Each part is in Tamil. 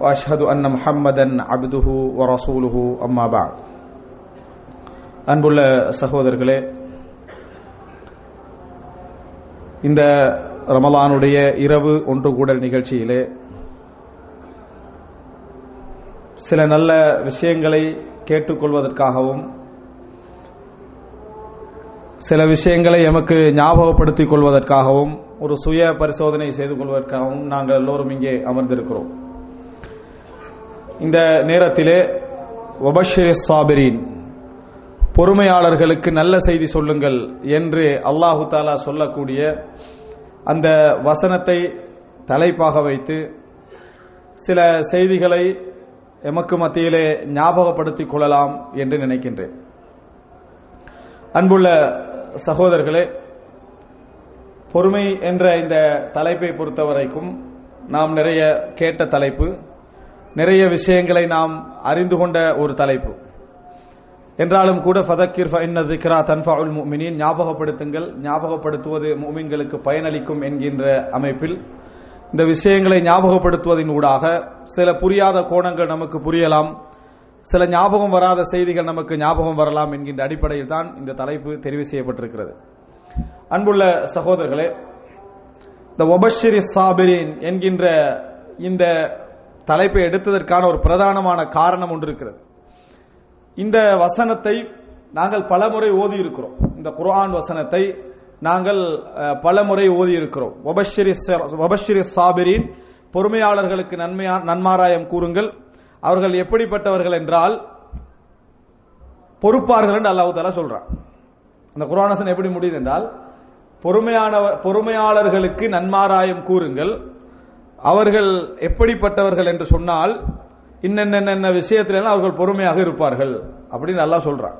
وأشهد أن محمدا عبده ورسوله أما بعد அன்புள்ள சகோதரர்களே இந்த ரமலானுடைய இரவு ஒன்று கூடல் நிகழ்ச்சியிலே சில நல்ல விஷயங்களை கேட்டுக்கொள்வதற்காகவும் சில விஷயங்களை எமக்கு ஞாபகப்படுத்திக் கொள்வதற்காகவும் ஒரு சுய பரிசோதனை செய்து கொள்வதற்காகவும் நாங்கள் எல்லோரும் இங்கே அமர்ந்திருக்கிறோம் இந்த நேரத்திலே ஒபஷிர் சாபிரின் பொறுமையாளர்களுக்கு நல்ல செய்தி சொல்லுங்கள் என்று அல்லாஹு தாலா சொல்லக்கூடிய அந்த வசனத்தை தலைப்பாக வைத்து சில செய்திகளை எமக்கு மத்தியிலே ஞாபகப்படுத்திக் கொள்ளலாம் என்று நினைக்கின்றேன். அன்புள்ள சகோதரர்களே பொறுமை என்ற இந்த தலைப்பை பொறுத்தவரைக்கும் நாம் நிறைய கேட்ட தலைப்பு நிறைய விஷயங்களை நாம் அறிந்து கொண்ட ஒரு தலைப்பு. என்றாலும் கூட ஃபதக்கிர் ஃபஇன்ன தன்ஃபா உல் முஃமினீன். ஞாபகப்படுத்துங்கள். ஞாபகப்படுத்துவது மூமின்களுக்கு பயனளிக்கும் என்கின்ற அமைப்பில். இந்த விஷயங்களை ஞாபகப்படுத்துவதின் ஊடாக சில புரியாத கோணங்கள் நமக்கு புரியலாம். சில ஞாபகம் வராத செய்திகள் நமக்கு ஞாபகம் வரலாம் என்கின்ற அடிப்படையில் தான் இந்த தலைப்பு தெரிவு செய்யப்பட்டிருக்கிறது. அன்புள்ள சகோதரர்களே இந்த ஒபஷிரி சாபிரின் என்கின்ற இந்த தலைப்பை எடுத்ததற்கான ஒரு பிரதானமான காரணம் ஒன்று இருக்கிறது. இந்த வசனத்தை நாங்கள் பலமுறை ஓதி இருக்கிறோம் இந்த குர்ஆன் வசனத்தை நாங்கள் பலமுறை ஓதி இருக்கிறோம் ஒபஷிரி சாபிரின் பொறுமையாளர்களுக்கு நன்மையா நன்மாராயம் கூறுங்கள். அவர்கள் எப்படிப்பட்டவர்கள் என்றால் பொறுப்பார்கள் என்று அல்லாஹு தாலா சொல்றான். அந்த குரானசன் எப்படி முடியுது என்றால் பொறுமையான பொறுமையாளர்களுக்கு நன்மாராயம் கூறுங்கள். அவர்கள் எப்படிப்பட்டவர்கள் என்று சொன்னால் இன்னென்ன விஷயத்துல அவர்கள் பொறுமையாக இருப்பார்கள் அப்படின்னு நல்லா சொல்றான்.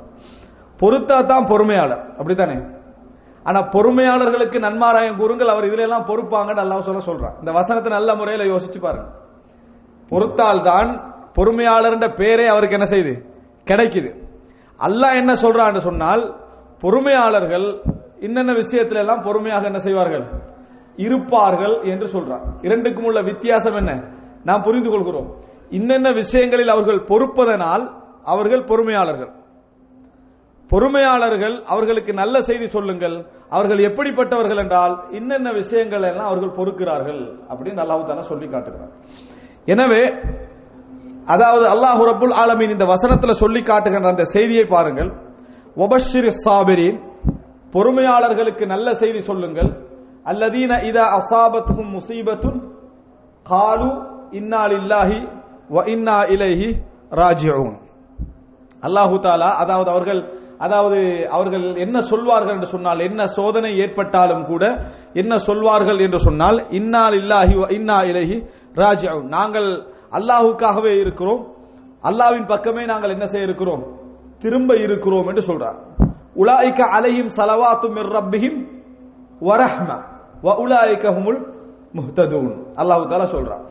பொறுத்தா தான் பொறுமையாளர் அப்படித்தானே? ஆனா பொறுமையாளர்களுக்கு நன்மாராயம் கூறுங்கள் அவர் இதுல எல்லாம் பொறுப்பாங்கன்னு நல்லா சொல்ல சொல்றான். இந்த வசனத்தை நல்ல முறையில யோசிச்சு பாருங்க. பொறுத்தால் தான் பொறுமையாளர் பேரே அவருக்கு என்ன செய்யுது? கிடைக்குது. அல்லாஹ் என்ன சொல்றான்னு சொன்னால் பொறுமையாளர்கள் இன்னென்ன விஷயத்துல எல்லாம் பொறுமையாக என்ன செய்வார்கள்? இருப்பார்கள் என்று சொல்றார் இரண்டுக்கும் உள்ள வித்தியாசம் என்ன? நாம் புரிந்து கொள்கிறோம். இன்னென்ன விஷயங்களில் அவர்கள் பொறுப்பதனால் அவர்கள் பொறுமையாளர்கள். பொறுமையாளர்கள் அவர்களுக்கு நல்ல செய்தி சொல்லுங்கள். அவர்கள் எப்படிப்பட்டவர்கள் என்றால் இன்னென்ன விஷயங்கள் எல்லாம் அவர்கள் பொறுக்கிறார்கள் அப்படின்னு அல்லாஹு தானே சொல்லி காட்டுகிறார் எனவே அதாவது அல்லாஹு ரபுல் ஆலமின் இந்த வசனத்துல சொல்லி காட்டுகின்ற அந்த செய்தியை பாருங்கள். ஒபஷிர் சாபிரின் பொறுமையாளர்களுக்கு நல்ல செய்தி சொல்லுங்கள். அல்லதீன இதா அசாபத்துக்கும் முசீபத்துன் காலு இன்னால் இல்லாஹி வ இன்னா இலைஹி ராஜிஊன் அல்லாஹு தாலா அதாவது அவர்கள் அதாவது அவர்கள் என்ன சொல்வார்கள் என்று சொன்னால் என்ன சோதனை ஏற்பட்டாலும் கூட என்ன சொல்வார்கள் என்று சொன்னால் இன்னால் இல்லாஹி வ இன்னா இலைஹி ராஜிஊன் நாங்கள் அல்லாஹுக்காகவே இருக்கிறோம். அல்லாவின் பக்கமே நாங்கள் என்ன செய்ய இருக்கிறோம்? திரும்ப இருக்கிறோம் என்று சொல்றார். உலாய்க்க அலையும் சலவாத்தும் ரப்பியும் வரஹ்மா ஹுமுல் முஹ்ததூன் அல்லாஹு தாலா சொல்றான்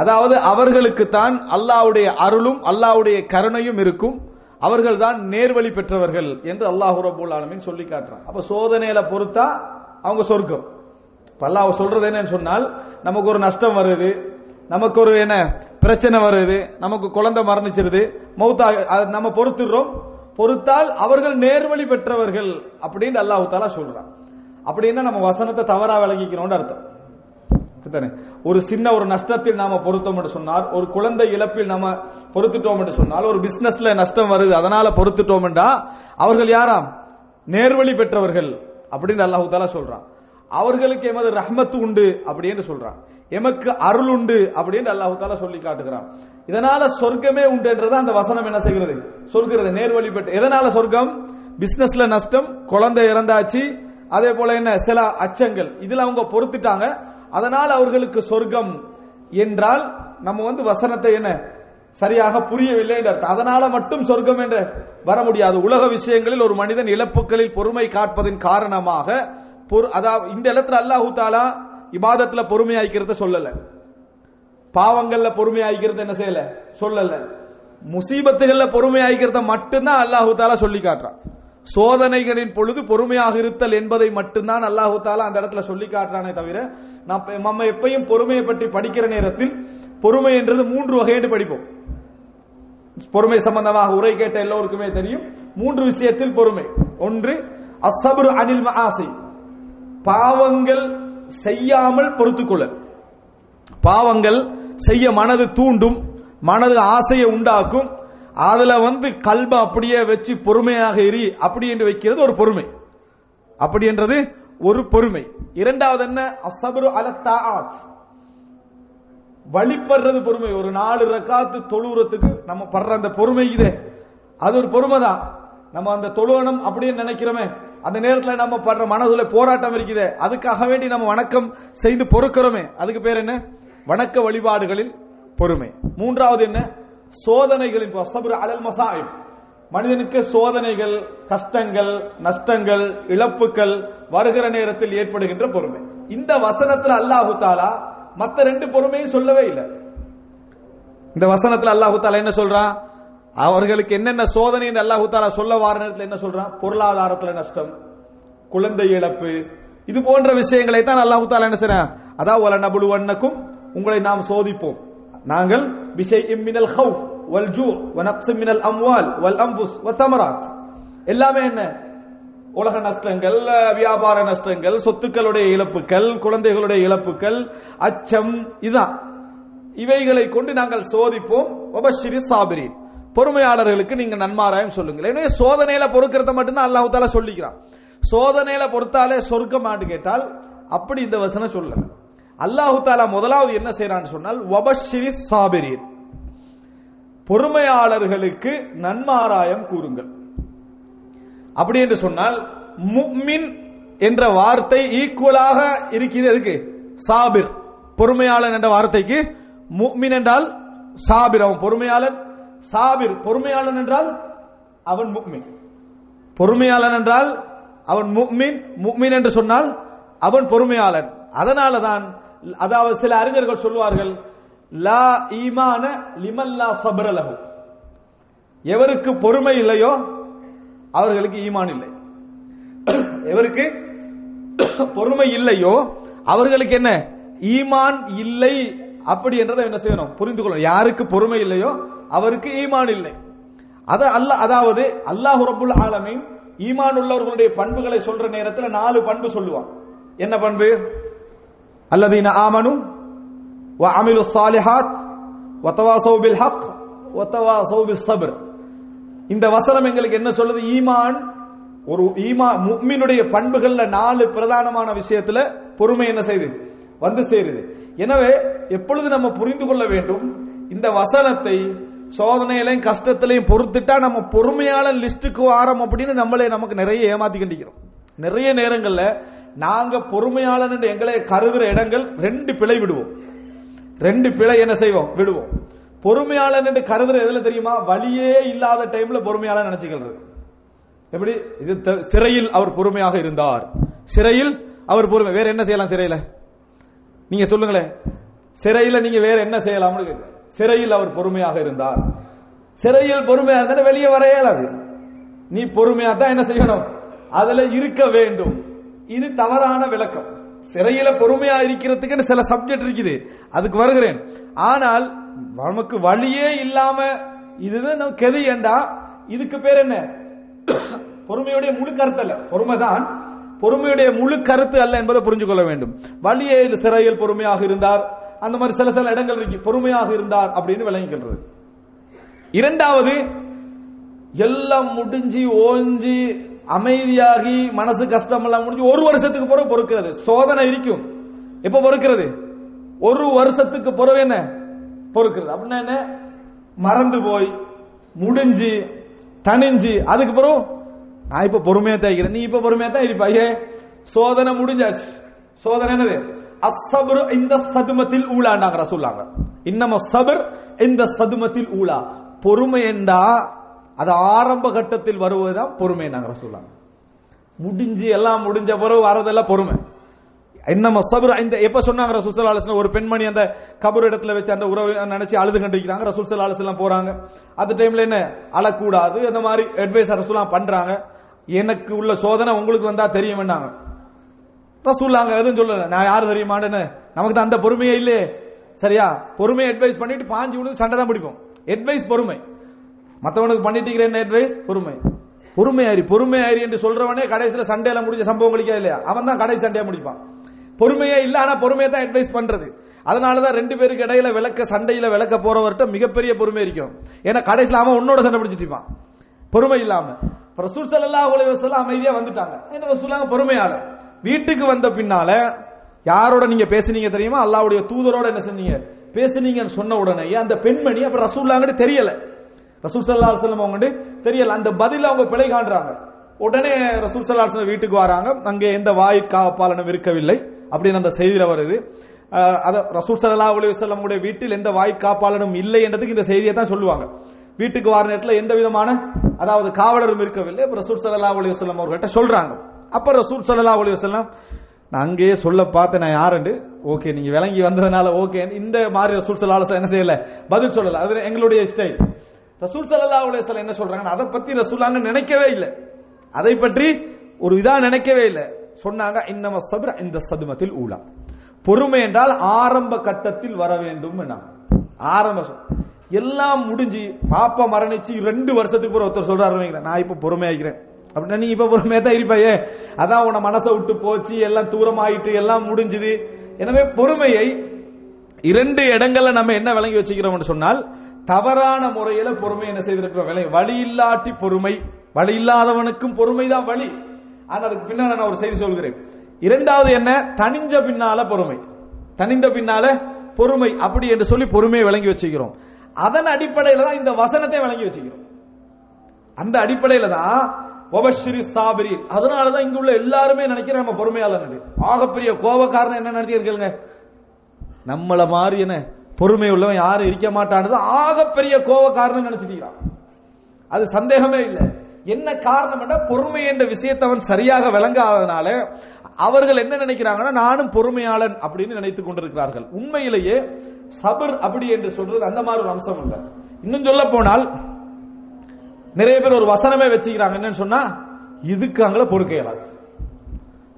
அதாவது அவர்களுக்கு தான் அல்லாவுடைய அருளும் அல்லாவுடைய கருணையும் இருக்கும். அவர்கள் தான் நேர்வழி பெற்றவர்கள் என்று அல்லாஹு ரபுல் ஆலமின் சொல்லி காட்டுறான். அப்ப சோதனையில பொறுத்தா அவங்க சொர்க்கம். அல்லாஹ் சொல்றது என்னன்னு சொன்னால் நமக்கு ஒரு நஷ்டம் வருது நமக்கு ஒரு என்ன பிரச்சனை வருது நமக்கு குழந்தை மரணிச்சிருது மௌத்தா நம்ம பொறுத்துடுறோம் பொறுத்தால் அவர்கள் நேர்வழி பெற்றவர்கள் அப்படின்னு அல்லாஹு தாலா சொல்றான். அப்படின்னா நம்ம வசனத்தை தவறா விளங்கிக்கணும்னு அர்த்தம். ஒரு சின்ன ஒரு நஷ்டத்தில் நாம பொருத்தோம் என்று சொன்னால் ஒரு குழந்தை இழப்பில் நாம பொறுத்துட்டோம் என்று சொன்னால் ஒரு பிசினஸ்ல நஷ்டம் வருது அதனால பொறுத்துட்டோம் என்றா அவர்கள் யாராம்? நேர்வழி பெற்றவர்கள் அப்படின்னு அல்லாஹு தாலா சொல்றான். அவர்களுக்கு எமது ரஹ்மத்து உண்டு அப்படின்னு சொல்றான். எமக்கு அருள் உண்டு அப்படின்னு அல்லாஹு தாலா சொல்லி காட்டுகிறான். இதனால சொர்க்கமே உண்டு என்றது அந்த வசனம் என்ன செய்கிறது? சொல்கிறது நேர்வழி பெற்ற. எதனால சொர்க்கம்? பிசினஸ்ல நஷ்டம் குழந்தை இறந்தாச்சு அதே போல என்ன? சில அச்சங்கள். இதுல அவங்க பொறுத்துட்டாங்க. அதனால் அவர்களுக்கு சொர்க்கம் என்றால் நம்ம வந்து வசனத்தை என்ன? சரியாக புரியவில்லை என்ற அதனால மட்டும் சொர்க்கம் என்று வர முடியாது. உலக விஷயங்களில் ஒரு மனிதன் இழப்புகளில் பொறுமை காட்பதின் காரணமாக பொறு- அதாவது இந்த இடத்துல அல்லாஹு தாலா இபாதத்துல பொறுமையாய்க்கிறத சொல்லல. பாவங்கள்ல பொறுமையாய்க்கிறது என்ன செய்யல? சொல்லல. முசீபத்துகள்ல பொறுமையாய்க்கிறத மட்டும்தான் அல்லாஹு தாலா சொல்லி காட்டுறான். சோதனைகளின் பொழுது பொறுமையாக இருத்தல் என்பதை மட்டும்தான் அல்லாஹு தாலா அந்த இடத்துல சொல்லி காட்டுறானே தவிர நான் நம்ம எப்பையும் பொறுமையை பற்றி படிக்கிற நேரத்தில் பொறுமை என்றது மூன்று வகையிட்டு படிப்போம். பொறுமை சம்பந்தமாக உரை கேட்ட எல்லோருக்குமே தெரியும். மூன்று விஷயத்தில் பொறுமை. ஒன்று அசபுர் அனில் ஆசை பாவங்கள் செய்யாமல் பொறுத்துக்கொள்ளல். பாவங்கள் செய்ய மனது தூண்டும் மனது ஆசையை உண்டாக்கும் அதுல வந்து கல்ப அப்படியே வச்சு பொறுமையாக எரி அப்படி என்று வைக்கிறது ஒரு பொறுமை. அப்படி என்றது ஒரு பொறுமை. இரண்டாவது என்ன? அசபுரு அலத்தாத் வழிபடுறது பொறுமை. ஒரு நாலு ரக்காத்து தொழுவுறதுக்கு நம்ம படுற அந்த பொறுமை இதே. அது ஒரு பொறுமை தான் நம்ம அந்த தொழுவனம் அப்படின்னு நினைக்கிறோமே அந்த நேரத்தில் நம்ம படுற மனதுல போராட்டம் இருக்குதே. அதுக்காக வேண்டி நம்ம வணக்கம் செய்து பொறுக்கிறோமே. அதுக்கு பேர் என்ன? வணக்க வழிபாடுகளில் பொறுமை. மூன்றாவது என்ன? சோதனைகளின் சபுர் அலல் மசாயிப். மனிதனுக்கு சோதனைகள் கஷ்டங்கள் நஷ்டங்கள் இழப்புகள் வருகிற நேரத்தில் ஏற்படுகின்ற பொறுமை. இந்த வசனத்தில் அல்லாஹு தாலா மத்த ரெண்டு பொறுமையும் சொல்லவே இல்லை. இந்த வசனத்தில் அல்லாஹு தாலா என்ன சொல்றான் அவர்களுக்கு என்னென்ன சோதனை என்று அல்லாஹு தாலா சொல்ல வார நேரத்தில் என்ன சொல்றான் பொருளாதாரத்துல நஷ்டம் குழந்தை இழப்பு இது போன்ற விஷயங்களை தான் அல்லாஹு தாலா என்ன செய்றான்? அதாவது வல நபுலுவன்னக்கும் உங்களை நாம் சோதிப்போம். நாங்கள் விஷய் மினல் ஹவுஃப் வல் ஜூ வனக்ஸ் மினல் அம்வால் வல் அம்புஸ் வ தமராத் எல்லாமே என்ன? உலக நஷ்டங்கள் வியாபார நஷ்டங்கள் சொத்துக்களுடைய இழப்புகள் குழந்தைகளுடைய இழப்புகள் அச்சம் இதான் இவைகளை கொண்டு நாங்கள் சோதிப்போம். ஒபஷிரி சாபிரி பொறுமையாளர்களுக்கு நீங்க நன்மாராயம் சொல்லுங்கள். எனவே சோதனையில பொறுக்கிறத மட்டும்தான் அல்லாஹு தாலா சொல்லிக்கிறான். சோதனையில பொறுத்தாலே சொர்க்கமாட்டு கேட்டால் அப்படி இந்த வசனம் சொல்ல அல்லாஹு தாலா முதலாவது என்ன செய்யறான்னு சொன்னால் வபஷிரி சாபிரின் பொறுமையாளர்களுக்கு நன்மாராயம் கூறுங்கள். அப்படி என்று சொன்னால் முக்மின் என்ற வார்த்தை ஈக்குவலாக இருக்குது எதுக்கு? சாபிர். பொறுமையாளன் என்ற வார்த்தைக்கு முக்மின் என்றால் சாபிர். அவன் பொறுமையாளன். சாபிர் பொறுமையாளன் என்றால் அவன் முக்மின். பொறுமையாளன் என்றால் அவன் முக்மின். முக்மின் என்று சொன்னால் அவன் பொறுமையாளன். அதனால தான் அதாவது சில அறிஞர்கள் சொல்வார்கள் லா ஈமான லிமல்லா சபரலகு எவருக்கு பொறுமை இல்லையோ அவர்களுக்கு ஈமான் இல்லை. எவருக்கு பொறுமை இல்லையோ அவர்களுக்கு என்ன? ஈமான் இல்லை. அப்படி என்றதை என்ன செய்யணும்? புரிந்து கொள்ளணும். யாருக்கு பொறுமை இல்லையோ அவருக்கு ஈமான் இல்லை. அத அல்ல அதாவது அல்லாஹ் ரபுல் ஆலமீன் ஈமான் உள்ளவர்களுடைய பண்புகளை சொல்ற நேரத்தில் நாலு பண்பு சொல்லுவான். என்ன பண்பு? அல்லதீன ஆமனு வ அமிலு சாலிஹாத் ஒத்தவா பில் ஹக் ஒத்தவா பில் சபர் இந்த வசனம் எங்களுக்கு என்ன சொல்லுது? ஈமான் ஒரு ஈமா முக்மினுடைய பண்புகள்ல நாலு பிரதானமான விஷயத்துல பொறுமை என்ன செய்து? வந்து சேருது. எனவே எப்பொழுது நம்ம புரிந்து கொள்ள வேண்டும்? இந்த வசனத்தை சோதனையிலையும் கஷ்டத்திலையும் பொறுத்துட்டா நம்ம பொறுமையான லிஸ்டுக்கு வாரம் அப்படின்னு நம்மளே நமக்கு நிறைய ஏமாத்தி கண்டிக்கிறோம் நிறைய நேரங்கள்ல நாங்க பொறுமையாளன் என்று எங்களை கருதுற இடங்கள் ரெண்டு பிழை விடுவோம். ரெண்டு பிழை என்ன செய்வோம்? விடுவோம். பொறுமையாளன் என்று கருதுற எதுல தெரியுமா? வழியே இல்லாத டைம்ல பொறுமையாளன் நினைச்சுக்கிறது. எப்படி? இது த- சிறையில் அவர் பொறுமையாக இருந்தார். சிறையில் அவர் பொறுமை. வேற என்ன செய்யலாம் சிறையில? நீங்க சொல்லுங்களேன். சிறையில நீங்க வேற என்ன செய்யலாம்னு சிறையில் அவர் பொறுமையாக இருந்தார். சிறையில் பொறுமையா இருந்தா வெளியே வர இயலாது. நீ பொறுமையா தான் என்ன செய்யணும்? அதுல இருக்க வேண்டும். இது தவறான விளக்கம். சிறையில பொறுமையா இருக்கிறதுக்கு சில சப்ஜெக்ட் இருக்குது. அதுக்கு வருகிறேன். ஆனால் நமக்கு வழியே இல்லாம இதுதான் நம்ம கெதி ஏண்டா? இதுக்கு பேர் என்ன? பொறுமையுடைய முழு கருத்து அல்ல. பொறுமைதான் பொறுமையுடைய முழு கருத்து அல்ல என்பதை புரிஞ்சு கொள்ள வேண்டும். வழியே சிறையில் பொறுமையாக இருந்தார். அந்த மாதிரி சில சில இடங்கள் இருக்கு. பொறுமையாக இருந்தார் அப்படின்னு விளங்கிக்கிறது இரண்டாவது எல்லாம் முடிஞ்சு ஓஞ்சி அமைதியாகி மனசு கஷ்டம் எல்லாம் முடிஞ்சு ஒரு வருஷத்துக்கு பிறகு பொறுக்கிறது. சோதனை இருக்கும். எப்ப பொறுக்கிறது? ஒரு வருஷத்துக்கு பிறகு என்ன? பொறுக்கிறது. அப்படின்னா என்ன? மறந்து போய் முடிஞ்சு தனிஞ்சு அதுக்கு பிறகு நான் இப்ப பொறுமையா தான் இருக்கிறேன். நீ இப்ப பொறுமையா தான் இருப்பா. ஏ சோதனை முடிஞ்சாச்சு. சோதனை என்னது? அசபர் இந்த சதுமத்தில் ஊழாண்டாங்க சொல்லாங்க இன்னமும் சபர் இந்த சதுமத்தில் ஊழா. பொறுமை என்றா அது ஆரம்ப கட்டத்தில் வருவதுதான் பொறுமை நாங்கள் சொல்லலாம் முடிஞ்சு எல்லாம் முடிஞ்ச பிறகு வரதெல்லாம் பொறுமை. என்ன சபர் இந்த எப்ப சொன்னாங்க ரசூல் சல்லா ஒரு பெண்மணி அந்த கபர் இடத்துல வச்சு அந்த உறவு நினைச்சு அழுது கண்டிக்கிறாங்க ரசூல் சல்லா போறாங்க. அந்த டைம்ல என்ன? அழக்கூடாது அந்த மாதிரி அட்வைஸ் ரசூலாம் பண்றாங்க. எனக்கு உள்ள சோதனை உங்களுக்கு வந்தா தெரியும் வேண்டாங்க ரசூல்லாங்க எதுவும் சொல்லல. நான் யாரு தெரியுமான்னு? நமக்கு தான் அந்த பொறுமையே இல்லையே சரியா? பொறுமையை அட்வைஸ் பண்ணிட்டு பாஞ்சு விழுந்து சண்டை தான் பிடிப்போம். அட்வைஸ் பொறுமை. மற்றவனுக்கு பண்ணிட்டு என்ன அட்வைஸ் பொறுமை. பொறுமையாரி பொறுமையாரி என்று சொல்றவனே கடைசியில் சண்டையில முடிஞ்ச சம்பவம் கிடைக்காது இல்லையா? அவன் தான் கடைசி சண்டையா முடிப்பான். பொறுமையே இல்ல ஆனா பொறுமையை தான் அட்வைஸ் பண்றது. அதனாலதான் ரெண்டு பேருக்கு இடையில விளக்க சண்டையில விளக்க போறவர்கிட்ட மிகப்பெரிய பொறுமை இருக்கும். ஏன்னா கடைசியில் அவன் உன்னோட சண்டை பிடிச்சிட்டுப்பான் பொறுமை இல்லாம. ரசூல் சல்லா அலைஹி வஸல்லம் அமைதியா வந்துட்டாங்க. என்ன ரசூலாங்க பொறுமையாளர் வீட்டுக்கு வந்த பின்னால யாரோட நீங்க பேசுனீங்க தெரியுமா? அல்லாவுடைய தூதரோட என்ன செஞ்சீங்க பேசுனீங்கன்னு சொன்ன உடனே அந்த பெண்மணி அப்ப ரசூல்லாங்கன்னு தெரியல. ரசூல் சல்லா அலைஹி வஸல்லம் அவங்கட்டு தெரியல. அந்த பதில அவங்க பிழை காண்றாங்க. உடனே ரசூல் சல்லா அலைஹி வீட்டுக்கு வராங்க. அங்கே எந்த வாயிற்காப்பாளனும் இருக்கவில்லை. அப்படின்னு அந்த செய்தியில வருது. அத ரசூல் சல்லா அலைஹி வீட்டில் எந்த வாய்க்காப்பாளனும் இல்லை என்றதுக்கு இந்த செய்தியை தான் சொல்லுவாங்க. வீட்டுக்கு வர நேரத்தில் எந்த விதமான அதாவது காவலரும் இருக்கவில்லை. ரசூல் சல்லா அலைஹி அவர்கிட்ட சொல்றாங்க. அப்ப ரசூல் சல்லா அலைஹி நான் அங்கேயே சொல்ல பார்த்தேன் நான் யாருண்டு? ஓகே நீங்க விளங்கி வந்ததுனால ஓகே இந்த மாதிரி ரசூல் சல்லா என்ன செய்யல? பதில் சொல்லல. அது எங்களுடைய ஸ்டைல் ரசூல் சல்லா அலைஹி என்ன சொல்றாங்க? அதை பத்தி ரசூலாங்க நினைக்கவே இல்லை. அதை பற்றி ஒரு இதா நினைக்கவே இல்லை. சொன்னாங்க இன்னம சப்ர இந்த சதுமத்தில் ஊழா பொறுமை என்றால் ஆரம்ப கட்டத்தில் வர வேண்டும் ஆரம்ப எல்லாம் முடிஞ்சு பாப்பா மரணிச்சு ரெண்டு வருஷத்துக்கு பிறகு ஒருத்தர் சொல்றாரு நான் இப்ப பொறுமையாகிறேன் அப்படின்னா நீ இப்ப பொறுமையா தான் இருப்பாயே அதான் உன மனசை விட்டு போச்சு எல்லாம் தூரமாயிட்டு எல்லாம் முடிஞ்சுது. எனவே பொறுமையை இரண்டு இடங்கள்ல நம்ம என்ன விளங்கி வச்சுக்கிறோம்னு சொன்னால் தவறான முறையில பொறுமை என்ன செய்திருக்கிறோம் விலை? வழி இல்லாட்டி பொறுமை. வழி இல்லாதவனுக்கும் பொறுமை தான் வழி. ஆனா அதுக்கு பின்னால நான் ஒரு செய்தி சொல்கிறேன். இரண்டாவது என்ன? தனிஞ்ச பின்னால பொறுமை. தனிந்த பின்னால பொறுமை. அப்படி என்று சொல்லி பொறுமையை விளங்கி வச்சுக்கிறோம். அதன் அடிப்படையில தான் இந்த வசனத்தை விளங்கி வச்சுக்கிறோம். அந்த அடிப்படையில தான் ஒபஸ்ரீ சாபிரி அதனாலதான் இங்க உள்ள எல்லாருமே நினைக்கிறேன் நம்ம பொறுமையாளர் ஆகப்பெரிய கோபக்காரன் என்ன நினைச்சிருக்கீங்க நம்மள மாதிரி என்ன பொறுமை உள்ளவன் யாரும் இருக்க மாட்டான்னு ஆகப்பெரிய கோபக்காரன் நினைச்சிட்டான் அது சந்தேகமே இல்லை. என்ன காரணம் பொறுமை என்ற விஷயத்தை அவன் சரியாக விளங்காததுனால அவர்கள் என்ன நினைக்கிறாங்கன்னா நானும் பொறுமையாளன் அப்படின்னு நினைத்துக் கொண்டிருக்கிறார்கள். உண்மையிலேயே சபர் அப்படி என்று சொல்றது அந்த மாதிரி ஒரு அம்சம் இல்லை. இன்னும் சொல்ல போனால் நிறைய பேர் ஒரு வசனமே வச்சுக்கிறாங்க. என்னன்னு சொன்னா இதுக்காங்கள பொறுக்க இயலாது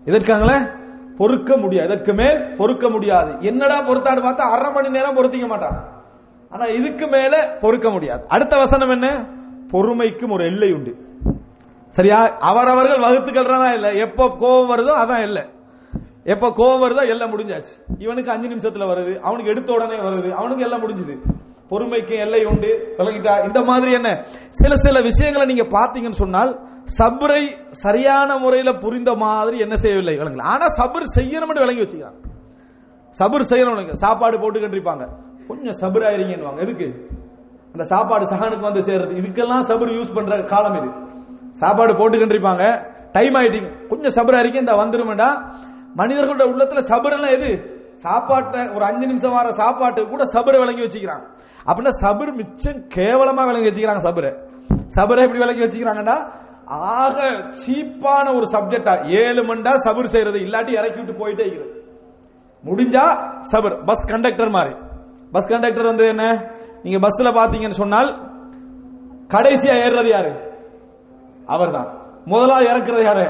எதற்காங்களே பொறுக்க முடியாது. இதற்கு மேல் பொறுக்க முடியாது. என்னடா பொறுத்தாடு பார்த்தா அரை மணி நேரம் பொறுத்திக்க மாட்டான். ஆனா இதுக்கு மேல பொறுக்க முடியாது. அடுத்த வசனம் என்ன? பொறுமைக்கும் ஒரு எல்லை உண்டு. சரியா? அவரவர்கள் வகுத்துக்கள்றதா இல்ல. எப்ப கோபம் வருதோ அதான் இல்லை எப்ப கோபம் வருதோ எல்லாம் முடிஞ்சாச்சு. இவனுக்கு அஞ்சு நிமிஷத்துல வருது. அவனுக்கு எடுத்த உடனே வருது. அவனுக்கு எல்லாம் முடிஞ்சுது. பொறுமைக்கும் எல்லை உண்டு. விளங்கிட்டா இந்த மாதிரி என்ன? சில சில விஷயங்களை நீங்க பாத்தீங்கன்னு சொன்னால் சபரை சரியான முறையில் புரிந்த மாதிரி என்ன செய்யவில்லை விளங்கல. ஆனா சபர் செய்யணும் விளங்கி வச்சுக்கிறாங்க சபர் செய்யணும் சாப்பாடு போட்டு கண்டிருப்பாங்க கொஞ்சம் சபர் ஆயிருங்கன்னு எதுக்கு? அந்த சாப்பாடு சகனுக்கு வந்து சேர்றது. இதுக்கெல்லாம் சபர் யூஸ் பண்ற காலம் இது. சாப்பாடு போட்டு கண்டிருப்பாங்க டைம் ஆயிட்டீங்க. கொஞ்சம் சபர் அறிக்கை இந்த வந்துருமெண்டா மனிதர்களோட உள்ளத்துல சபரெல்லாம் எது? சாப்பாட்டை ஒரு அஞ்சு நிமிஷம் வர சாப்பாட்டு கூட சபரை விளங்கி வச்சுக்கிறாங்க அப்படின்னா சபர் மிச்சம் கேவலமா விளங்கி வச்சுக்கிறாங்க சபரை. சபரை எப்படி விளங்கி வச்சுக்கிறாங்கன்னா ஆக சீப்பான ஒரு சப்ஜெக்டா ஏழு மண்டா சபர் செய்யறது இல்லாட்டி இறக்கி விட்டு போயிட்டே இருக்கிறது முடிஞ்சா சபர் பஸ் கண்டக்டர் மாதிரி. பஸ் கண்டக்டர் வந்து என்ன? நீங்க பஸ்ல பாத்தீங்கன்னு சொன்னால் கடைசியா ஏறுறது யாரு? அவர்தான். முதலா இறக்குறது யாரு?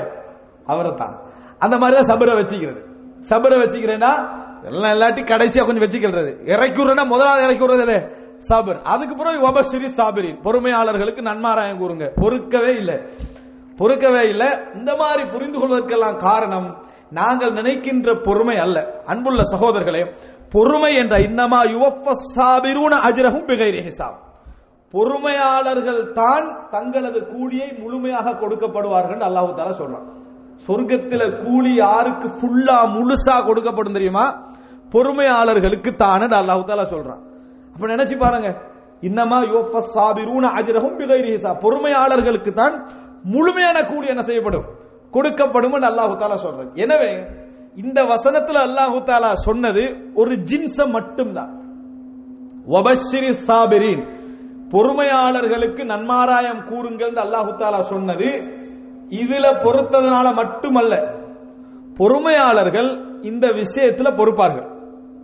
அவர் தான் அந்த மாதிரி தான் சபரை வச்சுக்கிறது. சபரை வச்சுக்கிறேன்னா எல்லாம் இல்லாட்டி கடைசியா கொஞ்சம் வச்சுக்கிறது. இறக்கி விடுறேன்னா முதலாவது இறக்கி விடுறது சபர் அதுக்கு பிறகு ஒபஸ்ரீ சாபிரி. பொறுமையாளர்களுக்கு நன்மாராயம் கூறுங்க. பொறுக்கவே இல்லை. பொறுக்கவே இல்லை. இந்த மாதிரி புரிந்து கொள்வதற்கெல்லாம் காரணம் நாங்கள் நினைக்கின்ற பொறுமை அல்ல. அன்புள்ள சகோதரர்களே பொறுமை என்ற இன்னமா யுவஃபசாபிரூன அஜ்ரஹும் பிகைரி ஹிசாப். பொறுமையாளர்கள் தான் தங்களது கூலியை முழுமையாக கொடுக்கப்படுவார்கள் அல்லாஹு தாலா சொல்றான். சொர்க்கத்தில கூலி யாருக்கு ஃபுல்லா முழுசா கொடுக்கப்படும் தெரியுமா? பொறுமையாளர்களுக்கு தானே அல்லாஹு தாலா சொல்றான். அப்ப நினைச்சு பாருங்க. இன்னமா யோஃபசாபிரூன அஜ்ரஹும் பிகைரி ஹிசாப். பொறுமையாளர்களுக்கு தான் முழுமையான கூலி என்ன செய்யப்படும்? கொடுக்கப்படும் அல்லாஹு தாலா சொல்றது எனவே இந்த வசனத்துல அல்லாஹு தாலா சொன்னது ஒரு ஜின்ஸ மட்டும்தான். வபஷிரி சாபிரின் பொறுமையாளர்களுக்கு நன்மாராயம் கூறுங்கள் அல்லாஹு தாலா சொன்னது இதுல பொறுத்ததுனால மட்டுமல்ல. பொறுமையாளர்கள் இந்த விஷயத்துல பொறுப்பார்கள்.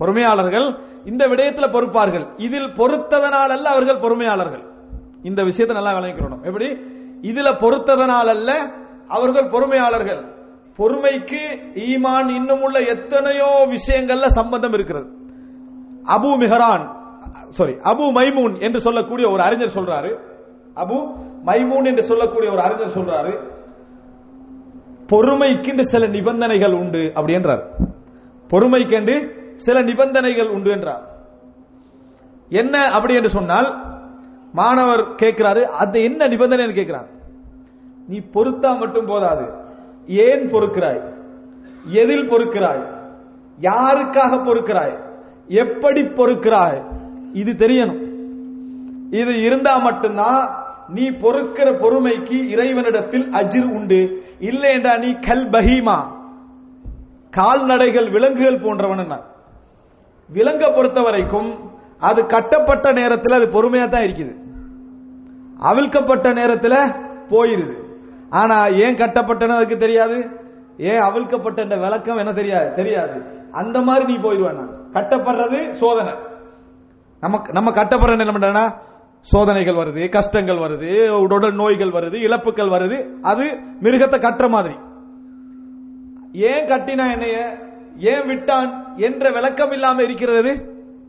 பொறுமையாளர்கள் இந்த விடயத்தில் பொறுப்பார்கள். இதில் பொறுத்ததனால் அல்ல அவர்கள் பொறுமையாளர்கள். இந்த விஷயத்தை நல்லா விளங்கிக்கணும் எப்படி? இதுல பொறுத்ததனால் அல்ல அவர்கள் பொறுமையாளர்கள். பொறுமைக்கு ஈமான் இன்னும் உள்ள எத்தனையோ விஷயங்கள்ல சம்பந்தம் இருக்கிறது. Abu Mihran sorry Abu Maimun என்று சொல்லக்கூடிய ஒரு அறிஞர் சொல்றாரு. அபு மைமூன் என்று சொல்லக்கூடிய ஒரு அறிஞர் சொல்றாரு. பொறுமைக்கு சில நிபந்தனைகள் உண்டு அப்படின்றார். பொறுமைக்கென்று சில நிபந்தனைகள் உண்டு என்றார். என்ன அப்படி என்று சொன்னால் மாணவர் கேட்கிறாரு அது என்ன நிபந்தனை கேட்கிறார். நீ பொறுத்தா மட்டும் போதாது. ஏன் பொறுக்கிறாய்? எதில் பொறுக்கிறாய்? யாருக்காக பொறுக்கிறாய்? எப்படி பொறுக்கிறாய்? இது தெரியணும். இது இருந்தா மட்டும்தான் நீ பொறுக்கிற பொறுமைக்கு இறைவனிடத்தில் அஜிர் உண்டு. இல்லைண்டா நீ கல் பஹீமா கால்நடைகள் விலங்குகள் போன்றவன் என்ன விலங்க பொறுத்த வரைக்கும் அது கட்டப்பட்ட நேரத்தில் அது பொறுமையா தான் இருக்குது. அவிழ்க்கப்பட்ட நேரத்தில் போயிருது. ஆனா ஏன் கட்டப்பட்டன அதுக்கு தெரியாது? ஏன் அவிழ்க்கப்பட்ட விளக்கம் என்ன தெரியாது? தெரியாது. அந்த மாதிரி நீ போயிடுவேன் கட்டப்படுறது சோதனை. நமக்கு நம்ம கட்டப்படுற என்ன பண்றா சோதனைகள் வருது கஷ்டங்கள் வருது உடல் நோய்கள் வருது இழப்புகள் வருது அது மிருகத்தை கட்டுற மாதிரி. ஏன் கட்டினா என்னைய ஏன் விட்டான் என்ற விளக்கம் இல்லாம இருக்கிறது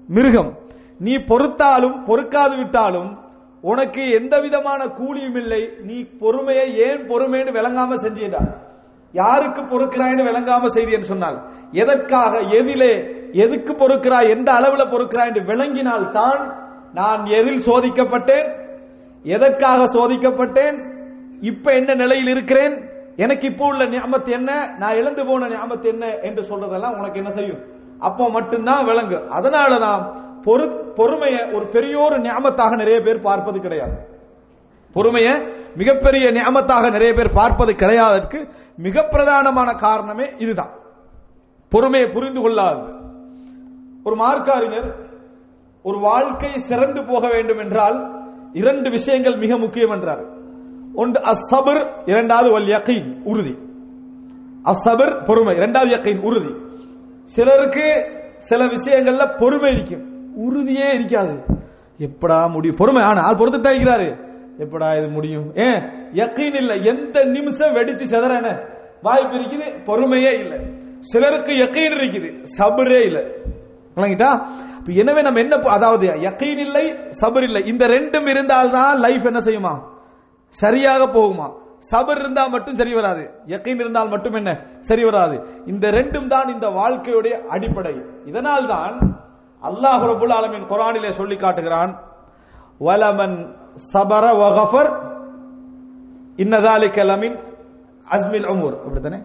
மிருகம். நீ பொறுத்தாலும் பொறுக்காது விட்டாலும் உனக்கு எந்த விதமான கூலியும் இல்லை. நீ பொறுமையை ஏன் பொறுமைன்னு விளங்காம செஞ்சீடா யாருக்கு பொறுக்கிறாய்னு விளங்காம செய்தியன்னு சொன்னால் எதற்காக எதிலே எதுக்கு பொறுக்கிறாய் எந்த அளவில் பொறுக்கிறாய் என்று விளங்கினால் தான் நான் எதில் சோதிக்கப்பட்டேன்? எதற்காக சோதிக்கப்பட்டேன்? இப்ப என்ன நிலையில் இருக்கிறேன்? எனக்கு இப்போ உள்ள ஞாபத்து என்ன? நான் இழந்து போன ஞாபத்து என்ன என்று சொல்றதெல்லாம் உனக்கு என்ன செய்யும்? அப்போ மட்டும்தான் விளங்கு. அதனாலதான் பொறு பொறுமைய ஒரு பெரியோரு ஞாபத்தாக நிறைய பேர் பார்ப்பது கிடையாது. பொறுமைய மிகப்பெரிய ஞாபத்தாக நிறைய பேர் பார்ப்பது கிடையாதற்கு மிக பிரதானமான காரணமே இதுதான். பொறுமையை புரிந்து கொள்ளாது. ஒரு மார்க்காரிஞர் ஒரு வாழ்க்கை சிறந்து போக வேண்டும் என்றால் இரண்டு விஷயங்கள் மிக முக்கியம் என்றார். ஒன்று அசபர் இரண்டாவது வல் யக்கீன் உறுதி. அசபர் பொறுமை. இரண்டாவது யக்கீன் உறுதி. சிலருக்கு சில விஷயங்கள்ல பொறுமை இருக்கும். உறுதியே இருக்காது. எப்படா முடியும்? பொறுமை. ஆனா ஆள் பொறுத்து இருக்கிறாரு. எப்படா இது முடியும்? ஏன் யக்கீன் இல்ல. எந்த நிமிஷம் வெடிச்சு செதறான? வாய்ப்பு இருக்குது பொறுமையே இல்லை. சிலருக்கு யக்கீன் இருக்குது சபரே இல்லை. விளங்கிட்டா? எனவே நம்ம என்ன அதாவது யக்கீன் இல்லை சபர் இல்லை. இந்த ரெண்டும் இருந்தால்தான் லைஃப் என்ன செய்யுமா? சரியாக போகுமா? சபர் இருந்தால் மட்டும் சரி வராது. யக்கீன் இருந்தால் மட்டும் என்ன? சரி வராது. இந்த ரெண்டும் தான் இந்த வாழ்க்கையுடைய அடிப்படை. இதனால் தான் அல்லாஹ் ரபுல் ஆலமின் குரானிலே சொல்லி காட்டுகிறான் வலமன் சபர வகஃபர் இன்னதாலி கலமின் அஸ்மில் அமூர் அப்படித்தானே?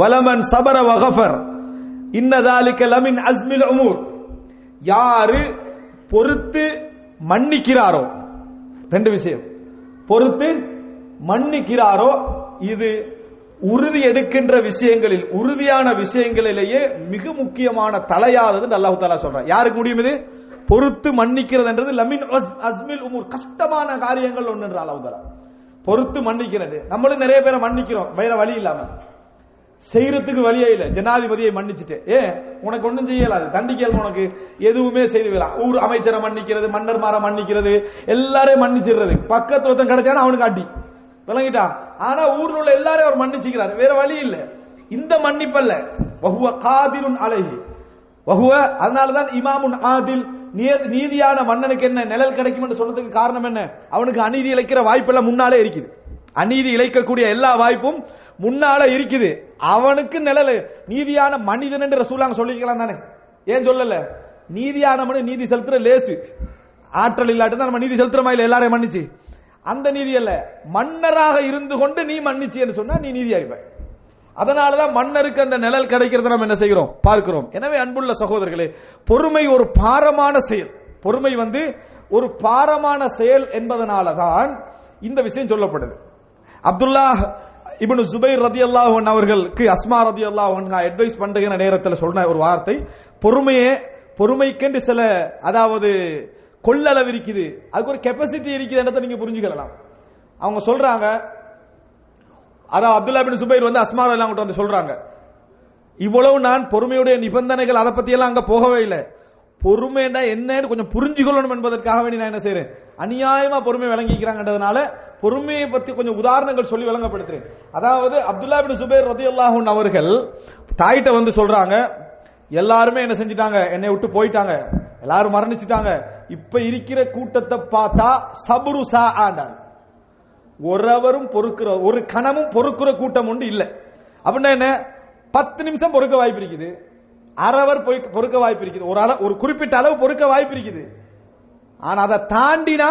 வலமன் சபர வகஃபர் இன்னதாலி கலமின் அஸ்மில் அமூர் யாரு பொறுத்து மன்னிக்கிறாரோ? ரெண்டு விஷயம். பொறுத்து மன்னிக்கிறாரோ இது உறுதி எடுக்கின்ற விஷயங்களில் உறுதியான விஷயங்களிலேயே மிக முக்கியமான தலையாதது அல்லாஹு தாலா சொல்றான். யாருக்கு முடியும் இது? பொறுத்து மன்னிக்கிறதுன்றது லமின் அஸ்மில் உமூர் கஷ்டமான காரியங்கள் ஒன்று அல்லாஹு தாலா பொறுத்து மன்னிக்கிறது. நம்மளும் நிறைய பேரை மன்னிக்கிறோம் வேற வழி இல்லாம. செய்யறதுக்கு வழியே இல்லை. ஜனாதிபதியை மன்னிச்சுட்டு ஏ உனக்கு ஒன்றும் செய்யலாது தண்டிக்கல் உனக்கு எதுவுமே செய்து விடலாம் ஊர் அமைச்சரை மன்னிக்கிறது மன்னர் மாற மன்னிக்கிறது எல்லாரையும் மன்னிச்சிடுறது. பக்கத்து ஒருத்தன் கிடைச்சானா அவனுக்கு அடி. விளங்கிட்டா? ஆனா ஊர்ல உள்ள எல்லாரையும் அவர் மன்னிச்சுக்கிறார். வேற வழி இல்ல. இந்த மன்னிப்பல்ல வகுவ காதிருன் அழகி வகுவ அதனாலதான் இமாமுன் ஆதில் நீதியான மன்னனுக்கு என்ன நிழல் கிடைக்கும் என்று சொன்னதுக்கு காரணம் என்ன? அவனுக்கு அநீதி இழைக்கிற வாய்ப்பெல்லாம் முன்னாலே இருக்குது. அநீதி இழைக்கக்கூடிய எல்லா வாய்ப்பும் முன்னால இருக்குது. அவனுக்கு நிழல். நீதியான மனிதன் என்று ரசூலாங்க சொல்லிக்கலாம் தானே? ஏன் சொல்லல? நீதியான நீதி செலுத்துற லேசு. ஆற்றல் இல்லாட்டு நம்ம நீதி செலுத்துறமா இல்ல எல்லாரையும் மன்னிச்சு. அந்த நீதி அல்ல. மன்னராக இருந்து கொண்டு நீ மன்னிச்சு என்று சொன்னா நீ நீதியாயிருப்ப அதனாலதான் மன்னருக்கு அந்த நிழல் கிடைக்கிறத நம்ம என்ன செய்கிறோம்? பார்க்கிறோம். எனவே அன்புள்ள சகோதரர்களே பொறுமை ஒரு பாரமான செயல். பொறுமை வந்து ஒரு பாரமான செயல் என்பதனால தான் இந்த விஷயம் சொல்லப்படுது. அப்துல்லா இப்னு சுபைர் ரதி அல்லாஹன் அவர்களுக்கு அஸ்மா ரதி அல்லாஹன் அட்வைஸ் பண்ற நேரத்தில் சொன்ன ஒரு வார்த்தை. பொறுமையே பொறுமைக்கென்று சில அதாவது கொள்ளளவு இருக்குது அதுக்கு ஒரு கெப்பாசிட்டி இருக்குதுன்றதை நீங்க புரிஞ்சுக்கலாம். அவங்க சொல்றாங்க அதான் அப்துல்லா பின் சுபைர் வந்து அஸ்மா எல்லாம் வந்து சொல்றாங்க. இவ்வளவு நான் பொறுமையுடைய நிபந்தனைகள் அதை பத்தி எல்லாம் அங்க போகவே இல்லை. பொறுமைன்னா என்னன்னு கொஞ்சம் புரிஞ்சுக்கொள்ளணும் என்பதற்காக வேண்டி நான் என்ன செய்யறேன் அநியாயமா பொறுமை விளங்கிக்கிறாங்கன்றதுனால பொறுமையை பத்தி கொஞ்சம் உதாரணங்கள் சொல்லி விளங்கப்படுத்துறேன். அதாவது அப்துல்லா பின் சுபைர் ரதியுல்லாஹு அவர்கள் தாயிட்ட வந்து சொல்றாங்க எல்லாருமே என்ன செஞ்சிட்டாங்க? என்னை விட்டு போயிட்டாங்க. எல்லாரும் மரணிச்சிட்டாங்க. இப்ப இருக்கிற கூட்டத்தை பார்த்தா சபுரு சா ஆண்டார் ஒருவரும் பொறுக்கிற ஒரு கணமும் பொறுக்கிற கூட்டம் ஒன்று இல்லை. அப்படின்னா என்ன? பத்து நிமிஷம் பொறுக்க வாய்ப்பு இருக்குது. அரவர் போய் பொறுக்க வாய்ப்பு இருக்குது. ஒரு அளவு ஒரு குறிப்பிட்ட அளவு பொறுக்க வாய்ப்பு இருக்குது. ஆனா அதை தாண்டினா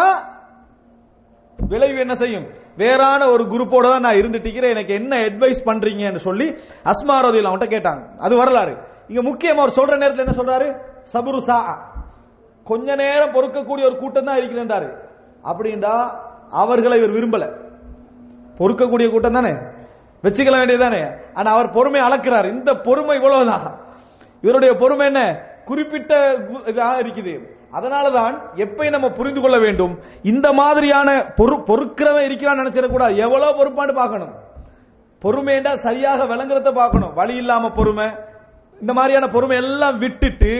விளைவு என்ன செய்யும்? வேறான ஒரு குரூப்போட தான் நான் இருந்துட்டிக்கிறேன் எனக்கு என்ன அட்வைஸ் பண்றீங்கன்னு சொல்லி அஸ்மா ரதியில் அவன்கிட்ட கேட்டாங்க. அது வரலாறு. இங்க முக்கியமா அவர் சொல்ற நேரத்தில் என்ன சொல்றாரு? சபுரு சா கொஞ்ச நேரம் பொறுக்கக்கூடிய ஒரு கூட்டம் தான் இருக்கிறாரு அப்படின்றா அவர்களை இவர் விரும்பல. பொறுக்கக்கூடிய கூட்டம் தானே? வச்சுக்கல வேண்டியதானே ஆனா அவர் பொறுமை அளக்கிறார். இந்த பொறுமை இவ்வளவுதான். இவருடைய பொறுமை என்ன? குறிப்பிட்ட கு- இருக்குது. அதனாலதான் எப்பை நம்ம புரிந்து கொள்ள வேண்டும். இந்த மாதிரியான பொறு பொறுக்கிறவன் இருக்கிறான்னு நினைச்சிடக்கூடாது எவ்வளவு பொறுப்பாண்டு பார்க்கணும். பொறுமைண்டா சரியாக விளங்குறத பார்க்கணும். வழி இல்லாம பொறுமை. இந்த மாதிரியான பொறுமை எல்லாம் விட்டுட்டு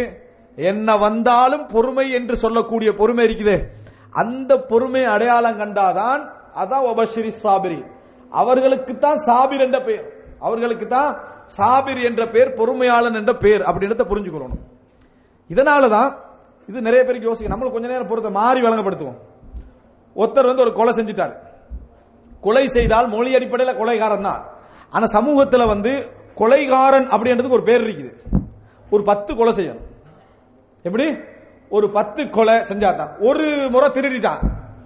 என்ன வந்தாலும் பொறுமை என்று சொல்லக்கூடிய பொறுமை இருக்குதே. அந்த பொறுமை அடையாளம் கண்டாதான் அதான் ஒபஸ்ரீ சாபிரி. அவர்களுக்கு தான் சாபிர் என்ற பெயர். அவர்களுக்கு தான் சாபிர் என்ற பெயர் பொறுமையாளன் என்ற பெயர் அப்படின்றத புரிஞ்சுக்கணும் இதனாலதான் இது நிறைய பேருக்கு யோசிக்க நம்மளும் கொஞ்ச நேரம் பொறுத்த மாறி வழங்கப்படுத்துவோம். ஒருத்தர் வந்து ஒரு கொலை செஞ்சிட்டார். கொலை செய்தால் மொழி அடிப்படையில் கொலைகாரன் தான். ஆனா சமூகத்தில் வந்து கொலைகாரன் அப்படின்றதுக்கு ஒரு பேர் இருக்குது. ஒரு பத்து கொலை செய்யணும். எப்படி? ஒரு பத்து கொலை செஞ்சாட்டான் ஒரு முறை திருடிட்டான்.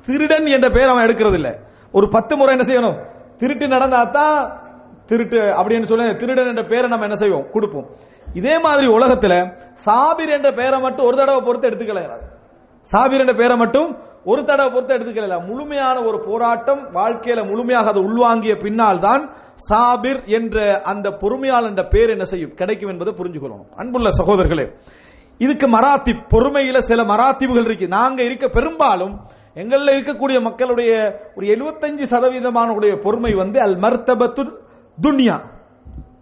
திருடன் என்ற பெயர் அவன் எடுக்கிறது இல்லை ஒரு பத்து முறை என்ன செய்யணும்? திருட்டு நடந்தா தான் திருட்டு அப்படின்னு சொல்லி திருடன் என்ற பெயரை நம்ம என்ன செய்வோம்? கொடுப்போம். இதே மாதிரி உலகத்துல சாபிர் என்ற பெயரை மட்டும் ஒரு தடவை பொறுத்து எடுத்துக்கல. சாபிர் என்ற பெயரை மட்டும் ஒரு தடவை பொறுத்து எடுத்துக்கல. முழுமையான ஒரு போராட்டம் வாழ்க்கையில முழுமையாக அதை உள்வாங்கிய பின்னால் தான் சாபிர் என்ற அந்த பொறுமையாளர் என்ற பேர் என்ன செய்யும்? கிடைக்கும் என்பதை புரிஞ்சுக்கொள்ளணும் அன்புள்ள சகோதரர்களே இதுக்கு மராத்தி பொறுமையில சில மராத்திவுகள் இருக்கு. நாங்க இருக்க பெரும்பாலும் எங்களில் இருக்கக்கூடிய மக்களுடைய ஒரு 75% சதவீதமான உடைய பொறுமை வந்து அல் மர்த்தபத்து துன்யா.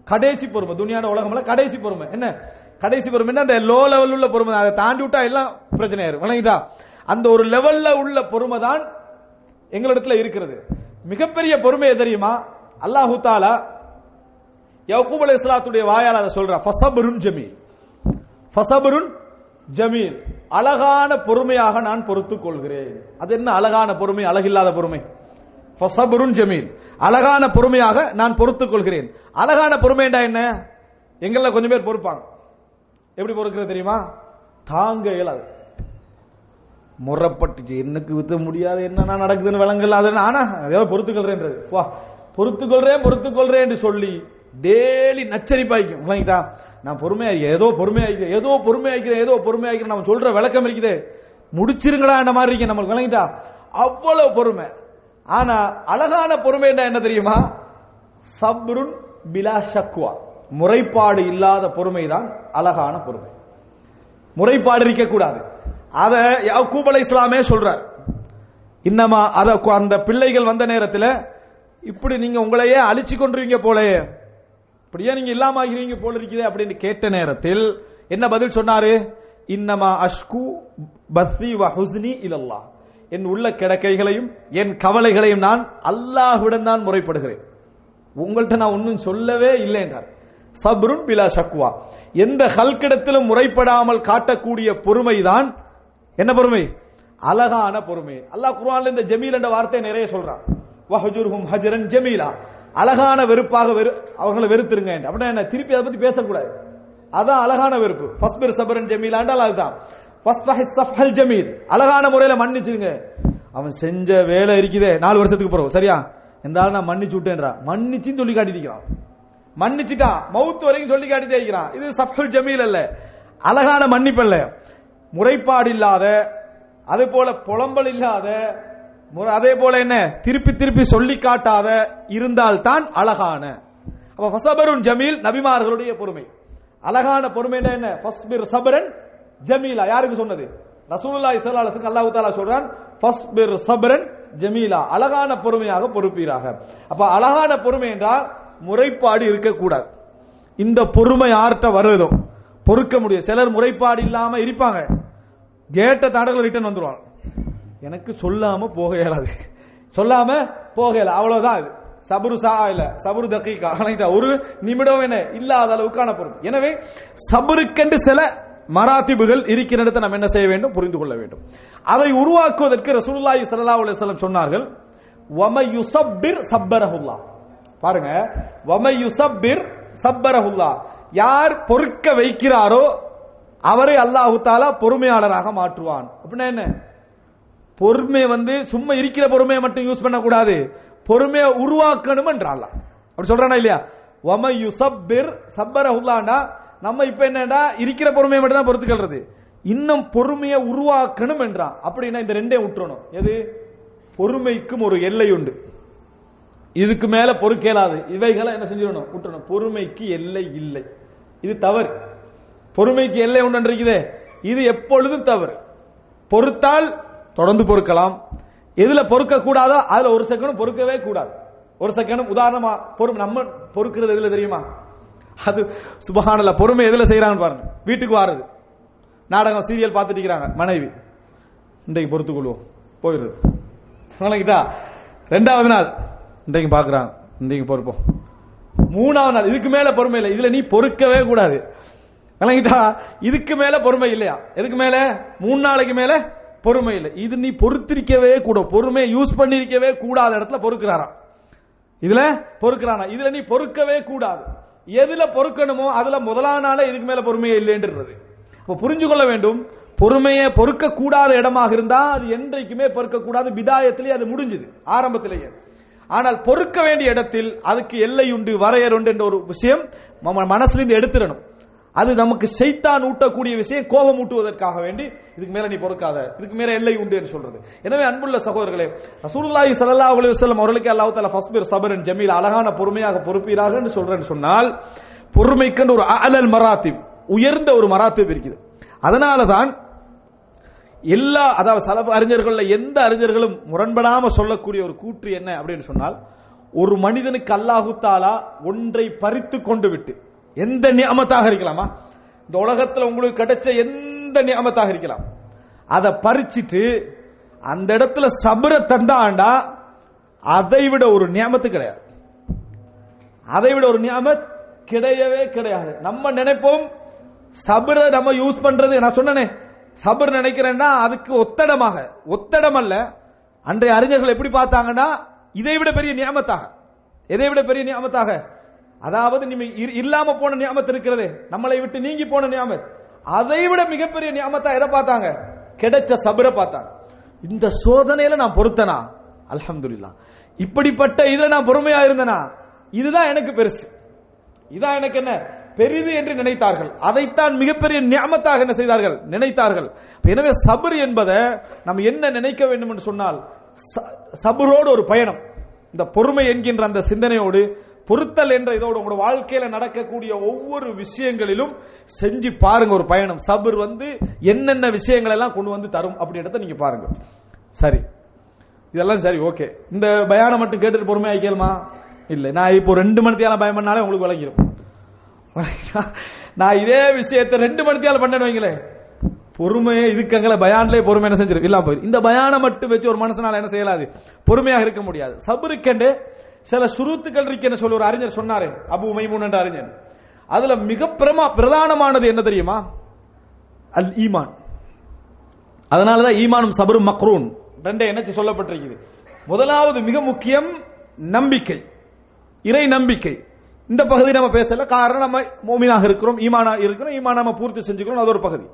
கடைசி பொறுமை துனியான உலகம்ல கடைசி பொறுமை. என்ன? கடைசி பொறுமை என்ன? அந்த லோ லெவல் உள்ள பொறுமை. அதை தாண்டி விட்டா எல்லாம் பிரச்சனை ஆயிரும். விளங்கிட்டா? அந்த ஒரு லெவல்ல உள்ள பொறுமை தான் எங்களிடத்துல இருக்கிறது. மிகப்பெரிய பொறுமை எது தெரியுமா? அல்லாஹு தாலா யகூப் அலி இஸ்லாத்துடைய வாயால் அதை சொல்ற. ஃபசபருன் ஜமீல். ஃபசபருன் ஜமீல். அழகான பொறுமையாக நான் பொறுத்துக் கொள்கிறேன். அது என்ன அழகான பொறுமை? அழகில்லாத பொறுமை. ஜமீல் அழகான பொறுமையாக நான் பொறுத்துக் கொள்கிறேன். அழகான பொறுமைண்டா என்ன? எங்கள கொஞ்சம் பேர் பொறுப்பாங்க. எப்படி பொறுக்கிறது தெரியுமா? தாங்க இயலாது. முறப்பட்டுச்சு. என்னக்கு வித்த முடியாது என்னன்னா நடக்குதுன்னு விளங்கல அது ஆனா ஏதோ பொறுத்துக்கொள்றேன்றது வா பொறுத்துக்கொள்றேன் பொறுத்துக்கொள்றேன் என்று சொல்லி டெய்லி நச்சரிப்பாய்க்கும். விளங்கிட்டா நான் பொறுமையா ஏதோ பொறுமையா ஏதோ பொறுமையா இருக்கிறேன் ஏதோ பொறுமையா இருக்கிறேன் நம்ம சொல்ற விளக்கம் இருக்குது. முடிச்சிருங்கடா இந்த மாதிரி இருக்கு. நம்மளுக்கு விளங்கிட்டா? அவ்வளவு பொறுமை. ஆனா அழகான பொறுமைன்னா என்ன தெரியுமா? சப்ருன் பிலா ஷக்வா. முறைப்பாடு இல்லாத பொறுமை தான் அழகான பொறுமை. முறைப்பாடு இருக்க கூடாது அத யாக்கூப் அலை இஸ்லாமே சொல்றார். இன்னமா அத அந்த பிள்ளைகள் வந்த நேரத்தில் இப்படி நீங்க உங்களையே அழிச்சு கொண்டுருவீங்க போலயே இப்படியே நீங்க இல்லாம ஆகிறீங்க போல இருக்குதே அப்படின்னு கேட்ட நேரத்தில் என்ன பதில் சொன்னாரு? இன்னமா அஷ்கு பஸ்ரி வஹுஸ்னி ஹுஸ்னி என் உள்ள கிடக்கைகளையும் என் கவலைகளையும் நான் அல்லாஹுடன் தான் முறைப்படுகிறேன். உங்கள்கிட்ட நான் ஒன்றும் சொல்லவே இல்லை என்றார். சப்ருன் பிலா ஷக்வா. எந்த ஹல்கிடத்திலும் முறைப்படாமல் காட்டக்கூடிய பொறுமைதான் என்ன பொறுமை? அழகான பொறுமை. அல்லாஹ் குர்ஆன்ல இந்த ஜமீல் என்ற வார்த்தையை நிறைய சொல்றான். வஹஜுர்ஹும் ஹஜரன் ஜமீலா. அழகான வெறுப்பாக வெறு அவங்களை வெறுத்துருங்க என்று. அப்படின்னா என்ன? திருப்பி அதை பத்தி பேசக்கூடாது. அதான் அழகான வெறுப்பு. ஃபஸ்பிர் சபரன் ஜமீலாண்டால் அதுதான். ஜமீல். அழகான முறையில மன்னிச்சிருங்க. அவன் செஞ்ச வேலை இருக்குதே. நாலு வருஷத்துக்கு பிறகு. சரியா? இந்த ஆள் நான் மன்னிச்சு விட்டேன்றா. மன்னிச்சுன்னு சொல்லி காட்டிருக்கிறான் மன்னிச்சிட்டான் மவுத் வரைக்கும் சொல்லி காட்டிட்டே இருக்கிறான். இது சஃப்ஹுல் ஜமீல் அல்ல. அழகான மன்னிப்பு அல்ல. முறைப்பாடு இல்லாத அதே போல புலம்பல் இல்லாத அதே போல என்ன? திருப்பி திருப்பி சொல்லி காட்டாத இருந்தால் தான் அழகான. அப்ப ஃபசபருன் ஜமீல் நபிமார்களுடைய பொறுமை. அழகான பொறுமை என்ன? ஃபஸ்பிர் சபரன் ஜமீலா யாருக்கு சொன்னது? ரசூலுல்லாஹி ஸல்லல்லாஹு அலைஹி அல்லாஹ் சொல்றான் ஃபஸ்பிர் சப்ரன் ஜமீலா. அழகான பொறுமையாக பொறுப்பீராக. அப்ப அழகான பொறுமை என்றால் முறைப்பாடு இருக்கக்கூடாது. இந்த பொறுமை யார்கிட்ட வருதோ பொறுக்க முடியும் சிலர் முறைப்பாடு இல்லாம இருப்பாங்க. கேட்ட தாண்டல ரிட்டர்ன் வந்துருவாங்க. எனக்கு சொல்லாம போக இயலாது. சொல்லாம போக இயலாது. அவ்வளவுதான் இது. சபுரு சா இல்ல சபுரு தக்கீக்கா ஒரு நிமிடம் என்ன? இல்லாத அளவுக்கான பொறுப்பு. எனவே சபுருக்கென்று சில மராத்திபுகள் இருக்கிற இடத்தை நாம் என்ன செய்ய வேண்டும்? புரிந்து கொள்ள வேண்டும். அதை உருவாக்குவதற்கு ரசூலுல்லாஹி ஸல்லல்லாஹு அலைஹி வஸல்லம் சொன்னார்கள் வம யுசப்பிர் சப்பரஹுல்லா பாருங்க வம யுசப்பிர் சப்பரஹுல்லா யார் பொறுக்க வைக்கிறாரோ அவரை அல்லாஹு தாலா பொறுமையாளராக மாற்றுவான். அப்படின்னா என்ன? பொறுமை வந்து சும்மா இருக்கிற பொறுமையை மட்டும் யூஸ் பண்ணக்கூடாது. பொறுமையை உருவாக்கணும் என்றாலாம் அப்படி சொல்றானா இல்லையா? வம யுசப்பிர் சப்பரஹுல்லாண்டா நம்ம இப்ப என்னடா இருக்கிற பொறுமையை மட்டும் தான் பொறுத்துக்கிறது இன்னும் பொறுமையை உருவாக்கணும் என்றான். அப்படின்னா இந்த ரெண்டே விட்டுறணும் எது? பொறுமைக்கும் ஒரு எல்லை உண்டு. இதுக்கு மேல பொறுக்கேலாது இவைகளை என்ன செஞ்சிடணும்? விட்டுறணும் பொறுமைக்கு எல்லை இல்லை. இது தவறு. பொறுமைக்கு எல்லை உண்டு இது எப்பொழுதும் தவறு. பொறுத்தால் தொடர்ந்து பொறுக்கலாம். எதுல பொறுக்க கூடாதோ அதுல ஒரு செகண்டும் பொறுக்கவே கூடாது. ஒரு செகண்டும் உதாரணமா பொறுமை நம்ம பொறுக்கிறது எதுல தெரியுமா? அது சுபஹானல்ல பொறுமை எதில் செய்கிறாங்க பாருங்க. வீட்டுக்கு வாருது. நாடகம் சீரியல் பார்த்துட்டு இருக்கிறாங்க மனைவி. இன்றைக்கு பொறுத்துக்கொள்வோம். போயிடுது. வணங்கிட்டா ரெண்டாவது நாள். இன்றைக்கு பார்க்குறாங்க. இன்றைக்கு பொறுப்போம். மூணாவது நாள். இதுக்கு மேல பொறுமை இல்லை. இதுல நீ பொறுக்கவே கூடாது. விளங்கிட்டா? இதுக்கு மேல பொறுமை இல்லையா? எதுக்கு மேல? மூணு நாளைக்கு மேல பொறுமை இல்லை. இது நீ பொறுத்திருக்கவே கூட பொறுமையை யூஸ் பண்ணிருக்கவே கூடாத இடத்துல பொறுக்கிறாராம். இதுல பொறுக்கிறானா? இதுல நீ பொறுக்கவே கூடாது. எதுல பொறுக்கணுமோ அதுல முதலானால இதுக்கு மேல பொறுமையே இல்லைன்றது. இப்போ புரிஞ்சு கொள்ள வேண்டும் பொறுமையை பொறுக்க கூடாத இடமாக இருந்தா அது என்றைக்குமே பொறுக்க கூடாது விதாயத்திலேயே அது முடிஞ்சது ஆரம்பத்திலேயே. ஆனால் பொறுக்க வேண்டிய இடத்தில் அதுக்கு எல்லை உண்டு வரையறுண்டு என்ற ஒரு விஷயம் நம்ம மனசுல இருந்து எடுத்துடணும். அது நமக்கு செய்தான் ஊட்டக்கூடிய விஷயம் கோபம் ஊட்டுவதற்காக வேண்டி இதுக்கு மேல நீ பொறுக்காத. இதுக்கு மேல எல்லை உண்டு என்று சொல்றது. எனவே அன்புள்ள சகோதரர்களே ரசூலுல்லாஹி ஸல்லல்லாஹு அலைஹி வஸல்லம் அவர்களுக்கு அல்லாஹ் தஆலா ஃபஸ்பிர் சபரன் ஜமீல் அழகான பொறுமையாக பொறுப்பீராக என்று சொல்றேன்னு சொன்னால் பொறுமைக்கென்று ஒரு அலல் மராத்திப் உயர்ந்த ஒரு மராத்திப் இருக்குது. அதனால தான் எல்லா அதாவது சலப அறிஞர்களில் எந்த அறிஞர்களும் முரண்படாம சொல்லக்கூடிய ஒரு கூற்று என்ன அப்படின்னு சொன்னால் ஒரு மனிதனுக்கு அல்லாஹு தாலா ஒன்றை பறித்து கொண்டு விட்டு எந்த நியமத்தாக இருக்கலாமா? இந்த உலகத்தில் உங்களுக்கு கிடைச்ச எந்த நியமத்தாக இருக்கலாம்? அதை பறிச்சிட்டு அந்த இடத்துல சபர தந்தாண்டா அதை விட ஒரு நியமத்து கிடையாது. அதை விட ஒரு நியமத் கிடையவே கிடையாது. நம்ம நினைப்போம் சபர நம்ம யூஸ் பண்றது நான் சொன்னனே சபர் நினைக்கிறேன்னா அதுக்கு ஒத்தடமாக ஒத்தடம் அல்ல அன்றைய அறிஞர்கள் எப்படி பார்த்தாங்கன்னா இதை விட பெரிய நியமத்தாக. இதை விட பெரிய நியமத்தாக? அதாவது நீ இ- இல்லாம போன நியமத் இருக்கிறதே. நம்மளை விட்டு நீங்கி போன நியமத். அதை விட மிகப்பெரிய நியமத்தா எதை பார்த்தாங்க? கிடைச்ச சபரை பார்த்தாங்க. இந்த சோதனையில நான் பொறுத்தனா அலமதுல்லா இப்படிப்பட்ட இதுல நான் பொறுமையா இருந்தனா? இதுதான் எனக்கு பெருசு. இதான் எனக்கு என்ன? பெரிது என்று நினைத்தார்கள். அதைத்தான் மிகப்பெரிய நியமத்தாக என்ன செய்தார்கள்? நினைத்தார்கள். எனவே சபர் என்பதை நம்ம என்ன நினைக்க வேண்டும் என்று சொன்னால் ச- சபரோடு ஒரு பயணம். இந்த பொறுமை என்கின்ற அந்த சிந்தனையோடு பொருத்தல் என்ற இதோட உங்களோட வாழ்க்கையில நடக்கக்கூடிய ஒவ்வொரு விஷயங்களிலும் செஞ்சு பாருங்க ஒரு பயணம். சபர் வந்து என்னென்ன விஷயங்கள் எல்லாம் கொண்டு வந்து தரும் அப்படின்றத நீங்க பாருங்க. சரி. இதெல்லாம் சரி ஓகே. இந்த பயானம் மட்டும் கேட்டுட்டு பொறுமையா கேளுமா இல்லை. நான் இப்போ ரெண்டு மணி பயம் பண்ணாலே உங்களுக்கு விளங்கிடும் நான் இதே விஷயத்தை ரெண்டு மணி பண்ணேன்னு வைங்களேன் பொறுமையே இதுக்கங்களை பயான்லே பொறுமை என்ன செஞ்சிடும் இல்ல போயிரு இந்த பயானம் மட்டும் வச்சு ஒரு மனசனால என்ன செய்யலாது? பொறுமையாக இருக்க முடியாது. சபருக்கெண்டு சில சுருத்துக்கள் இருக்கேன்னு சொல்லி ஒரு அறிஞர் சொன்னாரு அபு மைமூன் என்ற அறிஞர். அதுல மிக பிரமா பிரதானமானது என்ன தெரியுமா? அல் ஈமான். அதனாலதான் ஈமானும் சபரும் மக்ரூன். ரெண்டே என்ன சொல்லப்பட்டிருக்குது. முதலாவது மிக முக்கியம் நம்பிக்கை. இறை நம்பிக்கை. இந்த பகுதி நம்ம பேசல. காரணம் நம்ம மோமினாக இருக்கிறோம் ஈமானா இருக்கிறோம் ஈமான் நம்ம பூர்த்தி செஞ்சுக்கிறோம் அது ஒரு பகுதி.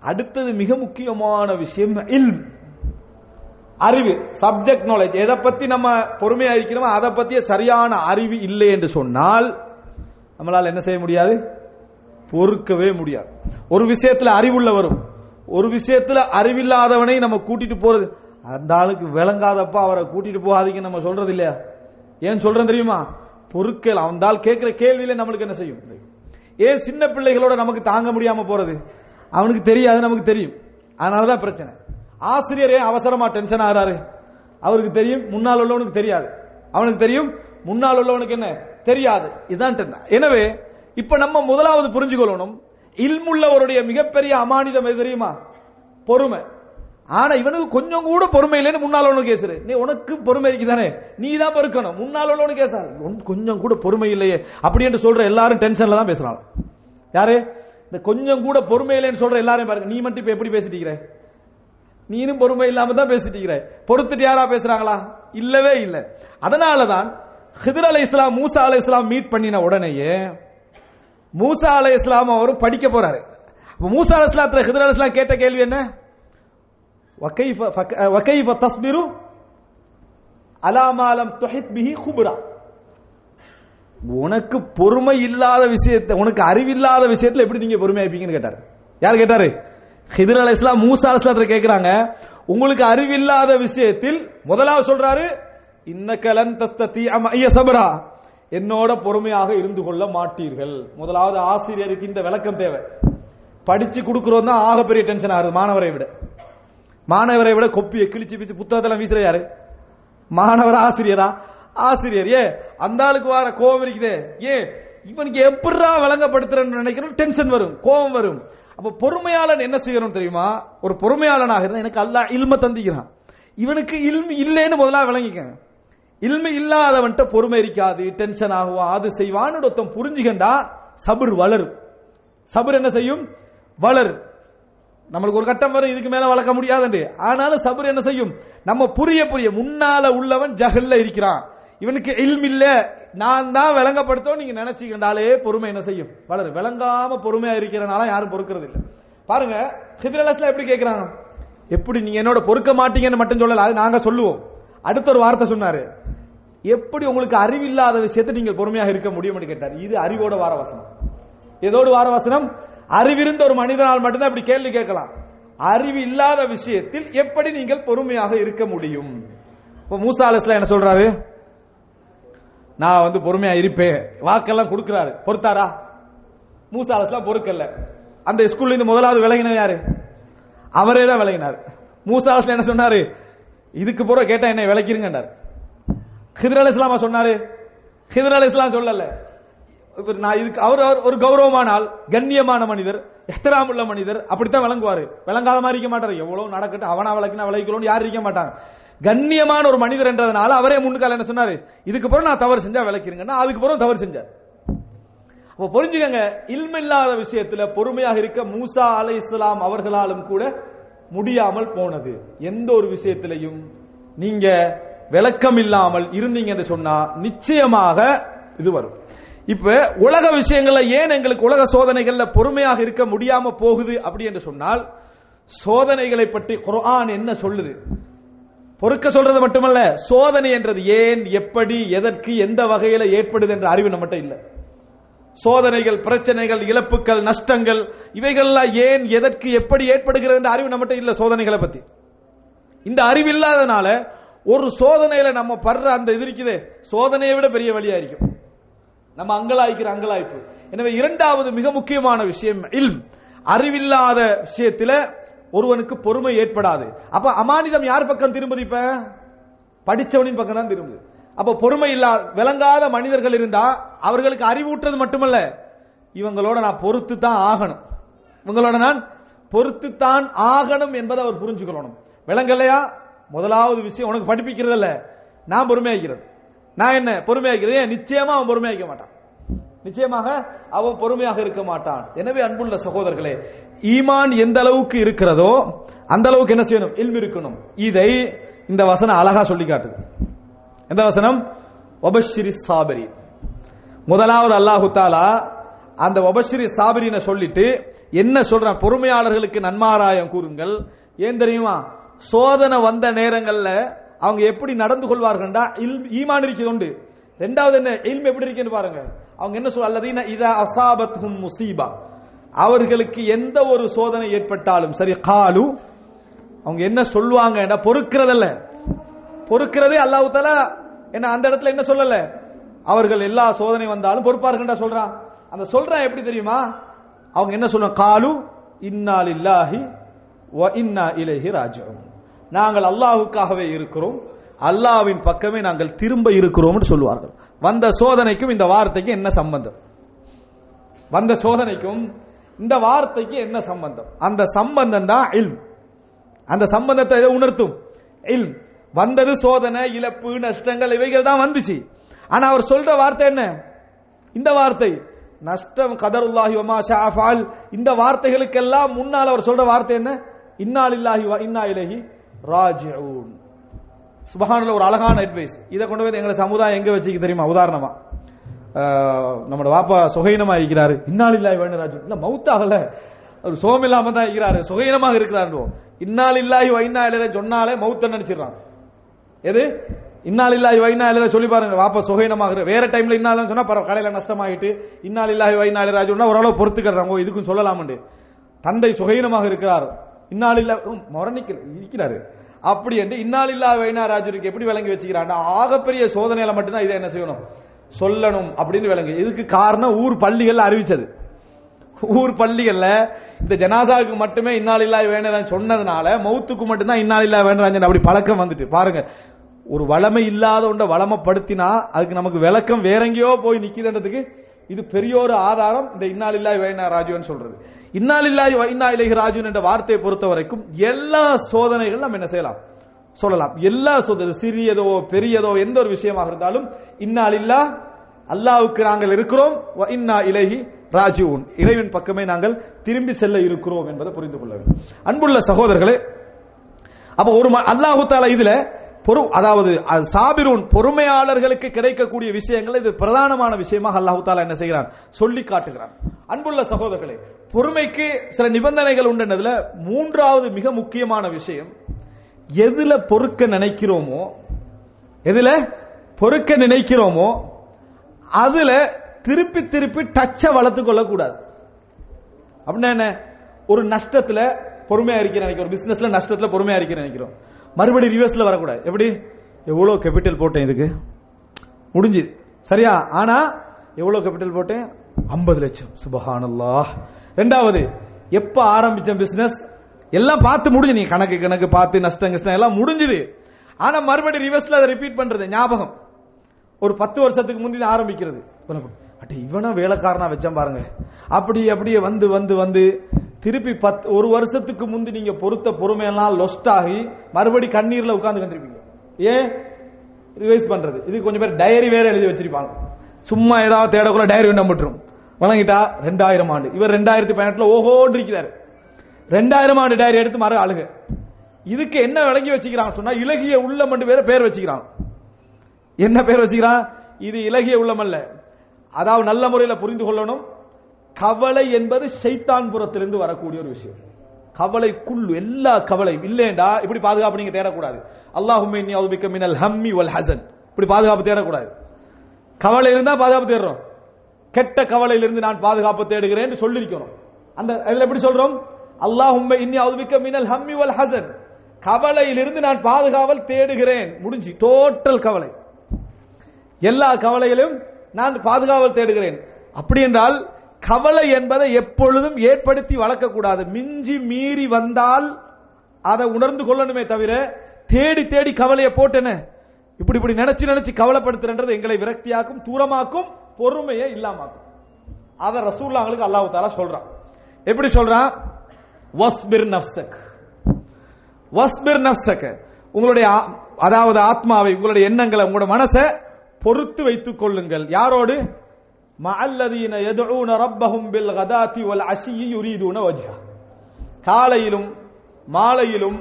அடுத்தது மிக முக்கியமான விஷயம் இல்ம். அறிவு சப்ஜெக்ட் நாலேஜ் எதை பத்தி நம்ம பொறுமையா இருக்கிறோமோ அதை பத்திய சரியான அறிவு இல்லை என்று சொன்னால் நம்மளால் என்ன செய்ய முடியாது? பொறுக்கவே முடியாது. ஒரு விஷயத்துல அறிவுள்ளவரும் ஒரு விஷயத்துல அறிவில்லாதவனை நம்ம கூட்டிட்டு போறது அந்த ஆளுக்கு விளங்காதப்பா அவரை கூட்டிட்டு போகாதீங்க நம்ம சொல்றது இல்லையா? ஏன் சொல்றேன் தெரியுமா? பொறுக்கல் அந்த ஆள் கேட்கிற கேள்வியில நம்மளுக்கு என்ன செய்யும்? ஏன் சின்ன பிள்ளைகளோட நமக்கு தாங்க முடியாம போறது? அவனுக்கு தெரியாது நமக்கு தெரியும். அதனாலதான் பிரச்சனை. ஆசிரியர் ஏன் அவசரமா டென்ஷன் ஆகிறாரு. அவருக்கு தெரியும் முன்னால் உள்ளவனுக்கு தெரியாது. அவனுக்கு தெரியும் முன்னால் உள்ளவனுக்கு என்ன? தெரியாது. இதுதான் எனவே இப்ப நம்ம முதலாவது புரிஞ்சுக்கொள்ளணும். இல்முள்ளவருடைய மிகப்பெரிய அமானிதம் எது தெரியுமா? பொறுமை. ஆனா இவனுக்கு கொஞ்சம் கூட பொறுமை இல்லைன்னு முன்னால் உள்ளவனு கேசுரு. நீ உனக்கு பொறுமை இருக்குதானே நீ தான் பொறுக்கணும். முன்னால் உள்ளவனு கேசாது கொஞ்சம் கூட பொறுமை இல்லையே. அப்படி என்று சொல்ற எல்லாரும் டென்ஷன்ல தான் பேசுறாங்க. யாரு? இந்த கொஞ்சம் கூட பொறுமை இல்லைன்னு சொல்ற எல்லாரையும் பாருங்க. நீ மட்டும் இப்ப எப்படி பேசிட்டு நீனும் பொறுமை இல்லாம தான் பேசிட்டு இருக்கிற. பொறுத்துட்டு யாரா பேசுறாங்களா? இல்லவே இல்லை. அதனாலதான் ஹிதர் அலை இஸ்லாம் மூசா அலை இஸ்லாம் மீட் பண்ணின உடனேயே மூசா அலை இஸ்லாம் அவரும் படிக்க போறாரு. மூசா அலை இஸ்லாத்துல ஹிதர் அலை இஸ்லாம் கேட்ட கேள்வி என்ன? வகைஃப ஃபக- தஸ்பிரு அலாமாலம் துஹித் பிஹி குபுரா உனக்கு பொறுமை இல்லாத விஷயத்தை உனக்கு அறிவில்லாத விஷயத்துல எப்படி நீங்க பொறுமையா இருப்பீங்கன்னு கேட்டாரு. யார் கேட்டாரு? ஹிதர் அலை இஸ்லாம் மூசா அலை இஸ்லாத்துல உங்களுக்கு அறிவில்லாத விஷயத்தில் முதலாவது சொல்றாரு இன்னக்கலன் தஸ்தத்தி ஐய சபரா. என்னோட பொறுமையாக இருந்து கொள்ள மாட்டீர்கள். முதலாவது ஆசிரியருக்கு இந்த விளக்கம் தேவை. படிச்சு கொடுக்குறோம் தான் ஆக பெரிய டென்ஷன் ஆகுது மாணவரை விட. மாணவரை விட கொப்பியை கிழிச்சு பிச்சு புத்தகத்தெல்லாம் வீசுற யாரு? மாணவர் ஆசிரியரா? ஆசிரியர் ஏ அந்த ஆளுக்கு வர கோபம் இருக்குதே. ஏ இவனுக்கு எப்படா விளங்கப்படுத்துறன்னு நினைக்கிறோம் டென்ஷன் வரும் கோபம் வரும். அப்ப பொறுமையாளன் என்ன செய்யணும் தெரியுமா? ஒரு பொறுமையாளனாக இருந்தா எனக்கு அல்லா இல்ம தந்திக்கிறான். இவனுக்கு இல்மு இல்லைன்னு முதலாக விளங்கிக்க. இல்மு இல்லாதவன்ட்ட பொறுமை இருக்காது டென்ஷன் ஆகுவான் அது செய்வான்னு ஒருத்தன் புரிஞ்சுக்கண்டா சபர் வளரும். சபர் என்ன செய்யும்? வளரும். நம்மளுக்கு ஒரு கட்டம் வரும் இதுக்கு மேல வளர்க்க முடியாதுண்டு. ஆனாலும் சபர் என்ன செய்யும்? நம்ம புரிய புரிய முன்னால உள்ளவன் ஜஹல்ல இருக்கிறான். இவனுக்கு இல்ம் இல்ல நான் தான் விளங்கப்படுத்தோம் நீங்க நினைச்சுக்கிட்டாலே பொறுமை என்ன செய்யும்? வளரும். விளங்காம பொறுமையா இருக்கிறனால யாரும் பொறுக்கிறது இல்ல பாருங்க ஹிதிரலஸ்ல எப்படி கேக்குறாங்க? எப்படி நீங்க என்னோட பொறுக்க மாட்டீங்கன்னு மட்டும் சொல்லல அது நாங்க சொல்லுவோம். அடுத்த ஒரு வார்த்தை சொன்னாரு. எப்படி உங்களுக்கு அறிவில்லாத விஷயத்தை நீங்கள் பொறுமையாக இருக்க முடியும்னு கேட்டார். இது அறிவோட வார வசனம். எதோடு வார வசனம்? அறிவிருந்த ஒரு மனிதனால் மட்டும்தான் இப்படி கேள்வி கேட்கலாம். அறிவு இல்லாத விஷயத்தில் எப்படி நீங்கள் பொறுமையாக இருக்க முடியும்? இப்ப மூசா அலிஸ்லாம் என்ன சொல்றாரு? நான் வந்து பொறுமையா இருப்பேன். வாக்கெல்லாம் கொடுக்கிறாரு. பொறுத்தாரா? மூசா அலிஸ்லாம் பொறுக்கல்ல அந்த ஸ்கூல்ல இருந்து முதலாவது விலகினது யாரு? அவரே தான் விலகினார். மூசா அலிஸ்லாம் என்ன சொன்னாரு? இதுக்கு பூரா கேட்டா என்னை விளக்கிருங்கன்றார் ஹிதர் அலி இஸ்லாமா சொன்னாரு? ஹிதர் அலி இஸ்லாம் சொல்லல. நான் இதுக்கு அவர் அவர் ஒரு கௌரவமான ஆள் கண்ணியமான மனிதர் எஹ்தராம் மனிதர் அப்படித்தான் விளங்குவாரு. விளங்காத மாதிரி இருக்க மாட்டார். எவ்வளவு நடக்கட்டும் அவனா விளக்குனா விளக்கணும்னு யாரும் இருக்க மாட்டாங்க. கண்ணியமான ஒரு மனிதர் என்றதுனால அவரே முன்னுக்கால என்ன சொன்னாரு? இதுக்கு பிறகு நான் தவறு செஞ்சா விளக்கிருங்கன்னா. அதுக்கு பிறகு தவறு செஞ்சார். அப்போ புரிஞ்சுக்கங்க இல்மில்லாத விஷயத்துல பொறுமையாக இருக்க மூசா அலை இஸ்லாம் அவர்களாலும் கூட முடியாமல் போனது. எந்த ஒரு விஷயத்திலையும் நீங்க விளக்கம் இல்லாமல் இருந்தீங்க என்று சொன்னா நிச்சயமாக இது வரும். இப்ப உலக விஷயங்கள்ல ஏன் எங்களுக்கு உலக சோதனைகள்ல பொறுமையாக இருக்க முடியாம போகுது அப்படி என்று சொன்னால் சோதனைகளை பற்றி குரான் என்ன சொல்லுது? பொறுக்க சொல்றது மட்டுமல்ல சோதனை என்றது ஏன் எப்படி எதற்கு எந்த வகையில் ஏற்படுது என்ற அறிவு நம்மகிட்ட இல்லை. சோதனைகள் பிரச்சனைகள் இழப்புகள் நஷ்டங்கள் இவைகள்லாம் ஏன் எதற்கு எப்படி ஏற்படுகிறது என்ற அறிவு நம்மகிட்ட இல்லை சோதனைகளை பத்தி. இந்த அறிவு இல்லாதனால ஒரு சோதனையில நம்ம படுற அந்த இது சோதனையை விட பெரிய வழியா இருக்கும். நம்ம அங்கலாய்க்கிற அங்கலாய்ப்பு. எனவே இரண்டாவது மிக முக்கியமான விஷயம் இல்ம். அறிவில்லாத விஷயத்தில் ஒருவனுக்கு பொறுமை ஏற்படாது. அப்ப அமானிதம் யார் பக்கம் திரும்புது இப்ப? படிச்சவனின் பக்கம் தான் திரும்புது. அப்ப பொறுமை இல்லா விளங்காத மனிதர்கள் இருந்தா அவர்களுக்கு அறிவூட்டுறது மட்டுமல்ல. இவங்களோட நான் பொறுத்து தான் ஆகணும். இவங்களோட நான் பொறுத்து தான் ஆகணும் என்பதை அவர் புரிஞ்சுக்கணும் விளங்கலையா? முதலாவது விஷயம் உனக்கு படிப்பிக்கிறது இல்ல நான் பொறுமையாக்கிறது. நான் என்ன? பொறுமையாக்கிறது. ஏன்? நிச்சயமா அவன் பொறுமையாக்க மாட்டான். நிச்சயமாக அவன் பொறுமையாக இருக்க மாட்டான். எனவே அன்புள்ள சகோதரர்களே ஈமான் எந்த அளவுக்கு இருக்கிறதோ அந்த அளவுக்கு என்ன செய்யணும்? இல்மு இருக்கணும். இதை இந்த வசனம் அழகா சொல்லி காட்டுது எந்த வசனம்? ஒபஷிரி சாபரி முதலாவது அல்லாஹு தாலா அந்த ஒபஷிரி சாபரின சொல்லிட்டு என்ன சொல்றான்? பொறுமையாளர்களுக்கு நன்மாராயம் கூறுங்கள். ஏன் தெரியுமா? சோதனை வந்த நேரங்கள்ல அவங்க எப்படி நடந்து கொள்வார்கள்டா? ஈமான் இருக்கிறது உண்டு. ரெண்டாவது என்ன? இல்ம் எப்படி இருக்குன்னு பாருங்க. அவங்க என்ன சொல்ல அல்லதீன இதா அசாபத் முசீபா. அவர்களுக்கு எந்த ஒரு சோதனை ஏற்பட்டாலும் சரி காலு அவங்க என்ன சொல்லுவாங்க பொறுக்கிறதல்ல. பொறுக்கிறதே அல்லாஹு தலா என்ன அந்த இடத்துல என்ன சொல்லல? அவர்கள் எல்லா சோதனை வந்தாலும் பொறுப்பார்கள் சொல்றான் அந்த சொல்றான் எப்படி தெரியுமா? அவங்க என்ன சொல்றாங்க? காலு இன்னால் இல்லாஹி வ இன்னா இலஹி ராஜம் நாங்கள் அல்லாஹுக்காகவே இருக்கிறோம். அல்லாஹ்வின் பக்கமே நாங்கள் திரும்ப இருக்கிறோம்னு சொல்லுவார்கள். வந்த சோதனைக்கும் இந்த வார்த்தைக்கு என்ன சம்பந்தம்? வந்த சோதனைக்கும் இந்த வார்த்தைக்கு என்ன சம்பந்தம்? அந்த சம்பந்தம் தான் இல் அந்த சம்பந்தத்தை இதை உணர்த்தும்? இல் வந்தது சோதனை இழப்பு நஷ்டங்கள் இவைகள் தான் வந்துச்சு. ஆனா அவர் சொல்ற வார்த்தை என்ன? இந்த வார்த்தை. நஷ்டம் கதருல்லாஹி வமா ஷாஃபால். இந்த வார்த்தைகளுக்கெல்லாம் முன்னால் அவர் சொல்ற வார்த்தை என்ன? இன்னால் இல்லாஹி இன்னா இலகி ராஜிஊன். சுபஹானல்ல ஒரு அழகான அட்வைஸ். இதை கொண்டு போய் எங்களை சமுதாயம் எங்க வச்சுக்க தெரியுமா? உதாரணமா. நம்மளோட வாப்பா சுகைனமா இருக்கிறாரு. இன்னாலில்லாஹி வ இன்னா ராஜிஊன். இல்ல அவர் சோகம் இல்லாம தான் இருக்கிறாரு. சுகைனமாக இருக்கிறாரு இன்னாலில்லாஹி வ இன்னா சொன்னாலே மவுத்த நினைச்சிடறான். எது? இன்னாலில்லாஹி வைனா இல்ல சொல்லி பாருங்க வாப்பா சுகைனமாக வேற டைம்ல இன்னாலும் சொன்னா பரவ கடையில நஷ்டமாயிட்டு இன்னாலில்லாஹி வைனா இல்ல ஓரளவு பொறுத்துக்கிறாங்க இதுக்கும் சொல்லலாம்னு தந்தை சுகைனமாக இருக்கிறார். இன்னாலில்லா மரணிக்கல இருக்கிறாரு. அப்படி என்று இன்னாலில்லா வைனா ராஜுருக்கு எப்படி விளங்கி வச்சுக்கிறான் ஆகப்பெரிய சோதனையில மட்டும்தான் இதை என்ன செய்யணும்? சொல்லணும் அப்படின்னு விளங்கு. இதுக்கு காரணம் ஊர் பள்ளிகள் அறிவிச்சது. ஊர் பள்ளிகள்ல இந்த ஜனாசாவுக்கு மட்டுமே இன்னாலில்லா வேணும் சொன்னதுனால மௌத்துக்கு மட்டும்தான் இன்னாலில்லா வேணும் அப்படி பழக்கம் வந்துட்டு. பாருங்க ஒரு வளமை இல்லாத ஒன்றை வளமைப்படுத்தினா அதுக்கு நமக்கு விளக்கம் வேற எங்கேயோ போய் நிக்குதுன்றதுக்கு இது பெரிய ஒரு ஆதாரம் இந்த இன்னாலில்லா வேணா ராஜுன்னு சொல்றது. இன்னாலில்லாய் வைனா இலகி ராஜுன் என்ற வார்த்தையை பொறுத்த வரைக்கும் எல்லா சோதனைகள் நம்ம என்ன செய்யலாம்? சொல்லலாம். எல்லா சோதனை சிறியதோ பெரியதோ எந்த ஒரு விஷயமாக இருந்தாலும் இன்னாலில்லா அல்லாவுக்கு நாங்கள் இருக்கிறோம். இன்னா இலகி ராஜீவன் இறைவன் பக்கமே நாங்கள் திரும்பி செல்ல இருக்கிறோம் என்பதை புரிந்து கொள்ள வேண்டும். அன்புள்ள சகோதரர்களே அப்ப ஒரு ம- அல்லாஹு தாலா இதுல பொறு அதாவது சாபிரூன் பொறுமையாளர்களுக்கு கிடைக்கக்கூடிய விஷயங்கள் இது பிரதானமான விஷயமாக அல்லாஹு தாலா என்ன செய்கிறான்? சொல்லி காட்டுகிறான். அன்புள்ள சகோதரர்களே பொறுமைக்கு சில நிபந்தனைகள் உண்டுன்றதுல மூன்றாவது மிக முக்கியமான விஷயம் எதுல பொறுக்க நினைக்கிறோமோ எதுல பொறுக்க நினைக்கிறோமோ அதுல திருப்பி திருப்பி டச்சை வளர்த்து கொள்ளக்கூடாது. அப்படின்னா என்ன? ஒரு நஷ்டத்துல பொறுமையா இருக்க நினைக்கிறோம். பிசினஸ்ல நஷ்டத்துல பொறுமையா இருக்க நினைக்கிறோம். மறுபடியும் ரிவர்ஸ்ல வரக்கூடாது. எப்படி? எவ்வளவு கேபிட்டல் போட்டேன் இதுக்கு? முடிஞ்சுது. சரியா? ஆனா எவ்வளவு கேபிட்டல் போட்டேன்? 50 லட்சம். சுபஹானல்லா ரெண்டாவது எப்ப ஆரம்பிச்ச பிசினஸ் எல்லாம் பார்த்து முடிஞ்சு நீ கணக்கு கணக்கு பார்த்து நஷ்டம் கஷ்டம் எல்லாம் முடிஞ்சுது. ஆனா மறுபடியும் ரிவர்ஸ்ல அதை ரிப்பீட் பண்றது ஞாபகம். ஒரு பத்து வருஷத்துக்கு முந்தி தான் ஆரம்பிக்கிறது. அட்ட இவனா வேலைக்காரனா வச்சேன் பாருங்க. அப்படி அப்படியே வந்து வந்து வந்து திருப்பி பத்து ஒரு வருஷத்துக்கு முந்தி நீங்க பொறுத்த பொறுமையெல்லாம் லொஸ்ட் ஆகி மறுபடி கண்ணீர்ல உட்கார்ந்து கண்டிருப்பீங்க. ஏன்? ரிவைஸ் பண்றது. இது கொஞ்சம் பேர் டைரி வேற எழுதி வச்சிருப்பாங்க. சும்மா ஏதாவது தேடக்குள்ள டயரி நம்பிட்டுரும் வழங்கிட்டா ரெண்டாயிரம் ஆண்டு. இவர் ரெண்டாயிரத்தி பதினெட்டுல ஓஹோன்னு இருக்கிறாரு ரெண்டாயிரம் ஆண்டு டயரி எடுத்து மறு அழுக. இதுக்கு என்ன விளங்கி வச்சுக்கிறான் சொன்னா இலகிய உள்ளம் என்று வேற பேர் வச்சுக்கிறான். என்ன பேர் வச்சுக்கிறான்? இது இலகிய உள்ளம் அல்ல. அதாவது நல்ல முறையில் புரிந்து கொள்ளணும். கவலை என்பது ஷைத்தான் புறத்திலிருந்து வரக்கூடிய ஒரு விஷயம். கவலை குள்ளு எல்லா கவலை இல்லேண்டா இப்படி பாதுகாப்பு நீங்க தேடக்கூடாது. அல்லாஹுமே நீ அவுபிக்க மினல் ஹம்மி வல் ஹசன். இப்படி பாதுகாப்பு தேடக்கூடாது. கவலை இருந்தா பாதுகாப்பு தேடுறோம். கெட்ட கவலையிலிருந்து நான் பாதுகாப்பு தேடுகிறேன் சொல்லிருக்கிறோம் அந்த இதுல எப்படி சொல்றோம்? அல்லாஹும்ம இன்னி அவுபிக்க மினல் ஹம்மி வல் ஹசன். கவலையிலிருந்து நான் பாதுகாவல் தேடுகிறேன். முடிஞ்சு. டோட்டல் கவலை. எல்லா கவலையிலும் நான் பாதுகாவல் தேடுகிறேன். அப்படி என்றால் கவலை என்பதை எப்பொழுதும் ஏற்படுத்தி வளர்க்கக்கூடாது. மிஞ்சி மீறி வந்தால் அதை உணர்ந்து கொள்ளணுமே தவிர தேடி தேடி கவலையை போட்டேன. இப்படி இப்படி நினைச்சு நினைச்சு கவலைப்படுத்துறன்றது எங்களை விரக்தியாக்கும் தூரமாக்கும் பொறுமையை இல்லாமாக்கும் அதை ரசூல்லாங்களுக்கு அல்லாஹு தாலா சொல்றான். எப்படி சொல்றான்? வஸ்பிர் நப்சக் வஸ்பிர் நப்சக உங்களுடைய அதாவது ஆத்மாவை உங்களுடைய எண்ணங்களை உங்களுடைய மனசை பொறுத்து வைத்துக் கொள்ளுங்கள். யாரோடு? மஅல்லதீன யதுஊன ரப்பஹும் பில் கதாத்தி வல் அஷியி யுரீதுன வஜ்ஹா. காலையிலும் மாலையிலும்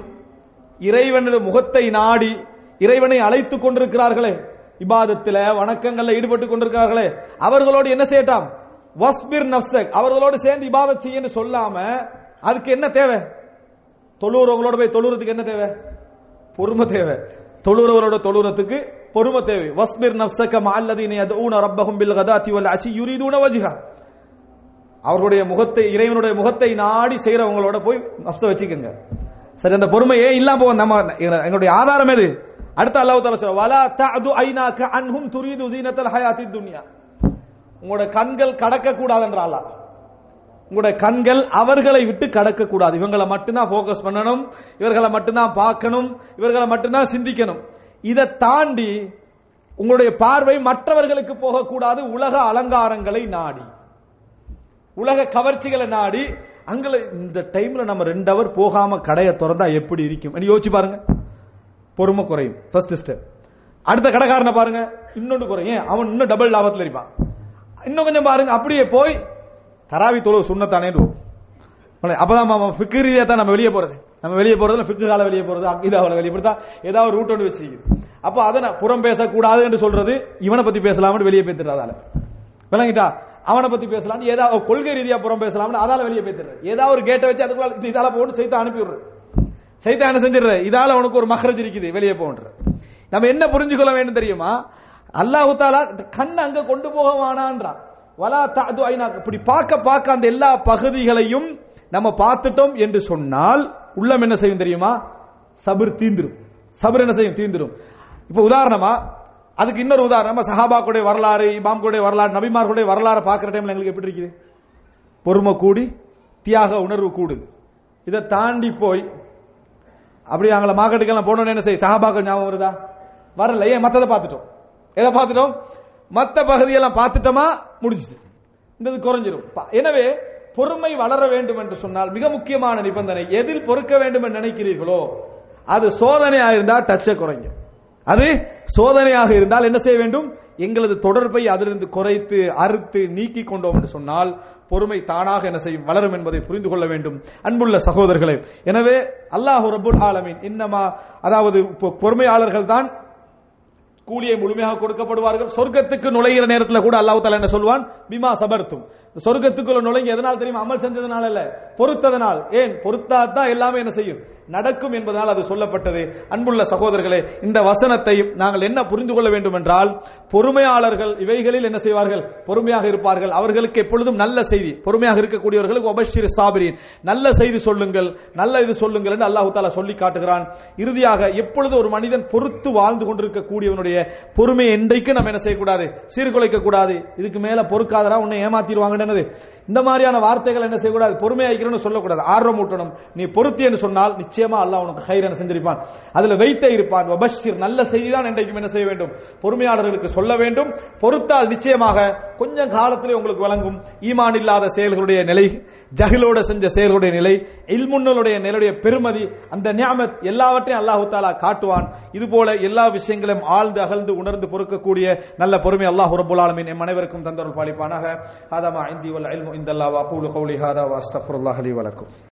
இறைவனுடைய முகத்தை நாடி இறைவனை அழைத்துக் கொண்டிருக்கிறார்களே இபாதத்தில் வணக்கங்கள்ல ஈடுபட்டு கொண்டிருக்கிறார்களே. அவர்களோடு என்ன செய்யட்டாம்? வஸ்பிர் நப்சக் அவர்களோடு சேர்ந்து இபாதத் செய்யன்னு சொல்லாம அதுக்கு என்ன தேவை? தொழுறவங்களோட போய் தொழுறதுக்கு என்ன தேவை? பொறுமை தேவை. தொழுறவரோட தொழுறதுக்கு பொறுமை தேவை. வஸ்பிர் நப்சக மஅல்லதீன யதூன ரப்பஹும் பில் கதாதி வல் அசி யுரிதுன வஜ்ஹா. அவர்களுடைய முகத்தை இறைவனுடைய முகத்தை நாடி செய்யறவங்களோட போய் நப்ச வச்சுக்கோங்க. சரி அந்த பொறுமை ஏன் இல்லாம போகும். நம்ம எங்களுடைய ஆதாரம் எது? அடுத்த அல்லாஹ் தஆலா சொல்ற வலா தஅது ஐனாக அன்ஹும் துரீது ஜீனத்தல் ஹயாத்தி துன்யா. உங்களோட கண்கள் கடக்க கூடாதுன்ற அல்லாஹ். உங்களுடைய கண்கள் அவர்களை விட்டு கடக்க கூடாது இவங்களை மட்டும்தான் போக்கஸ் பண்ணணும் இவர்களை மட்டும்தான் பார்க்கணும் இவர்களை மட்டும்தான் சிந்திக்கணும். இதை தாண்டி உங்களுடைய பார்வை மற்றவர்களுக்கு போகக்கூடாது உலக அலங்காரங்களை நாடி. உலக கவர்ச்சிகளை நாடி அங்கே இந்த டைம்ல நம்ம ரெண்டு அவர் போகாம கடையை திறந்தா எப்படி இருக்கும்? யோசிச்சு பாருங்க. பொறுமை குறையும். ஃபர்ஸ்ட் ஸ்டெப் அடுத்த கடைக்காரனை பாருங்க இன்னொன்று குறையும். அவன் இன்னும் டபுள் லாபத்தில் இருப்பான். இன்னும் கொஞ்சம் பாருங்க அப்படியே போய் தராவி தொழு சுண்ணத்தானே அப்பதான் மாமா ஃபிக்கு ரீதியாக தான் நம்ம வெளியே போறது. நம்ம வெளியே போறதுல ஃபிக்கு கால வெளியே போறது அக்கீதாவில் வெளியே போறதா? ஏதாவது ரூட் ஒன்று வச்சிருக்குது அப்போ அதை நான் புறம் பேசக்கூடாது என்று சொல்றது இவனை பத்தி பேசலாம்னு வெளியே பேத்துறது விளங்கிட்டா? அவனை பத்தி பேசலாம் ஏதாவது கொள்கை ரீதியா புறம் பேசலாம்னு அதால வெளியே பேத்துறது ஏதாவது ஒரு கேட்டை வச்சு அதுக்குள்ள இதால போட்டு செய்து அனுப்பி விடுறது. சைத்தான் செஞ்சிடுற. இதால உனக்கு ஒரு மஹரஜ் இருக்குது வெளியே போன்ற. நம்ம என்ன புரிஞ்சுக்கொள்ள வேண்டும் தெரியுமா? அல்லாஹு தாலா கண் அங்க கொண்டு போக வானான்றான் வலா தாது ஐநா இப்படி பார்க்க பார்க்க அந்த எல்லா பகுதிகளையும் நம்ம பார்த்துட்டோம் என்று சொன்னால் உள்ளம் என்ன செய்யும் தெரியுமா? சபர் தீந்துரும். சபர் என்ன செய்யும்? தீந்துரும். இப்ப உதாரணமா அதுக்கு இன்னொரு உதாரணமா. சஹாபாக்குடைய வரலாறு இமாம்களுடைய வரலாறு நபிமார்களுடைய வரலாறு பார்க்குற டைம்ல எங்களுக்கு எப்படி இருக்குது? பொறுமை கூடி தியாக உணர்வு கூடுது. இதை தாண்டி போய் அப்படி அவங்கள மார்க்கெட்டுக்கெல்லாம் போனோன்னு என்ன செய்ய சஹாபாக்கள் ஞாபகம் வருதா? வரல. ஏன்? மற்றதை பார்த்துட்டோம். எதை பார்த்துட்டோம்? மற்ற பகுதியெல்லாம் பார்த்துட்டோமா? முடிஞ்சுது. இந்த இது குறைஞ்சிரும். எனவே பொறுமை வளர வேண்டும் என்று சொன்னால் மிக முக்கியமான நிபந்தனை எதில் பொறுக்க வேண்டும் என்று நினைக்கிறீர்களோ அது சோதனையாக இருந்தால் டச்சை குறையும். அது சோதனையாக இருந்தால் என்ன செய்ய வேண்டும்? எங்களது தொடர்பை அதிலிருந்து குறைத்து அறுத்து நீக்கி கொண்டோம் என்று சொன்னால் பொறுமை தானாக என்ன செய்யும் வளரும் என்பதை புரிந்து கொள்ள வேண்டும். அன்புள்ள சகோதரர்களே எனவே அல்லாஹ் ரபுல் ஆலமின் இன்னமா அதாவது பொறுமையாளர்கள் தான் கூலியை முழுமையாக கொடுக்கப்படுவார்கள். சொர்க்கத்துக்கு நுழைகிற நேரத்தில் கூட அல்லாஹு தாலா என்ன சொல்வான் பிமா சபர்த்தும். சொர்க்கத்துக்குள்ள நுழைங்க எதனால் தெரியும்? அமல் செஞ்சதுனால அல்ல பொறுத்ததனால் ஏன்? பொறுத்தாதான் எல்லாமே என்ன செய்யும்? நடக்கும் என்பதனால் அது சொல்லப்பட்டது. அன்புள்ள சகோதரர்களே இந்த வசனத்தை நாங்கள் என்ன புரிந்து கொள்ள வேண்டும் என்றால் பொறுமையாளர்கள் இவைகளில் என்ன செய்வார்கள்? பொறுமையாக இருப்பார்கள். அவர்களுக்கு எப்பொழுதும் நல்ல செய்தி. பொறுமையாக இருக்கக்கூடியவர்களுக்கு ஒபஷிர் சாபிரின். நல்ல செய்தி சொல்லுங்கள். நல்ல இது சொல்லுங்கள் என்று அல்லாஹு தாலா சொல்லி காட்டுகிறான். இறுதியாக எப்பொழுது ஒரு மனிதன் பொறுத்து வாழ்ந்து கொண்டிருக்கக்கூடியவனுடைய பொறுமையை என்றைக்கு நம்ம என்ன செய்யக்கூடாது? சீர்குலைக்க கூடாது இதுக்கு மேல பொறுக்காதரா உன்னை என்னது? இந்த மாதிரியான வார்த்தைகள் என்ன செய்யக்கூடாது? பொறுமையாக்கிறோம்னு சொல்லக்கூடாது. ஆர்வம் ஊட்டணும். நீ பொருத்தி என்று சொன்னால் நிச்சயமா அல்லாஹ் உனக்கு ஹைரன் செஞ்சிருப்பான். அதுல வைத்தே இருப்பான். வபஷிர் நல்ல செய்தி தான் என்றைக்கும் என்ன செய்ய வேண்டும்? பொறுமையாளர்களுக்கு சொல்ல வேண்டும். பொறுத்தால் நிச்சயமாக கொஞ்சம் காலத்திலே உங்களுக்கு வழங்கும் ஈமான் இல்லாத செயல்களுடைய நிலை ஜஹிலோட செஞ்ச செயல்களுடைய நிலை இல்முன்னலுடைய நிலையுடைய பெருமதி அந்த நியாமத் எல்லாவற்றையும் அல்லாஹு தாலா காட்டுவான். இது போல எல்லா விஷயங்களையும் ஆழ்ந்து அகழ்ந்து உணர்ந்து பொறுக்கக்கூடிய நல்ல பொறுமை அல்லாஹ் ரபுல் ஆலமின் எம் அனைவருக்கும் தந்தருள் பாலிப்பானாக. ஹாதமா இந்தி வல்ல இல்மு இந்தல்லா வா கூலு கௌலி ஹாதா வா அஸ்தக்ஃபிருல்லாஹ் வலக்கும்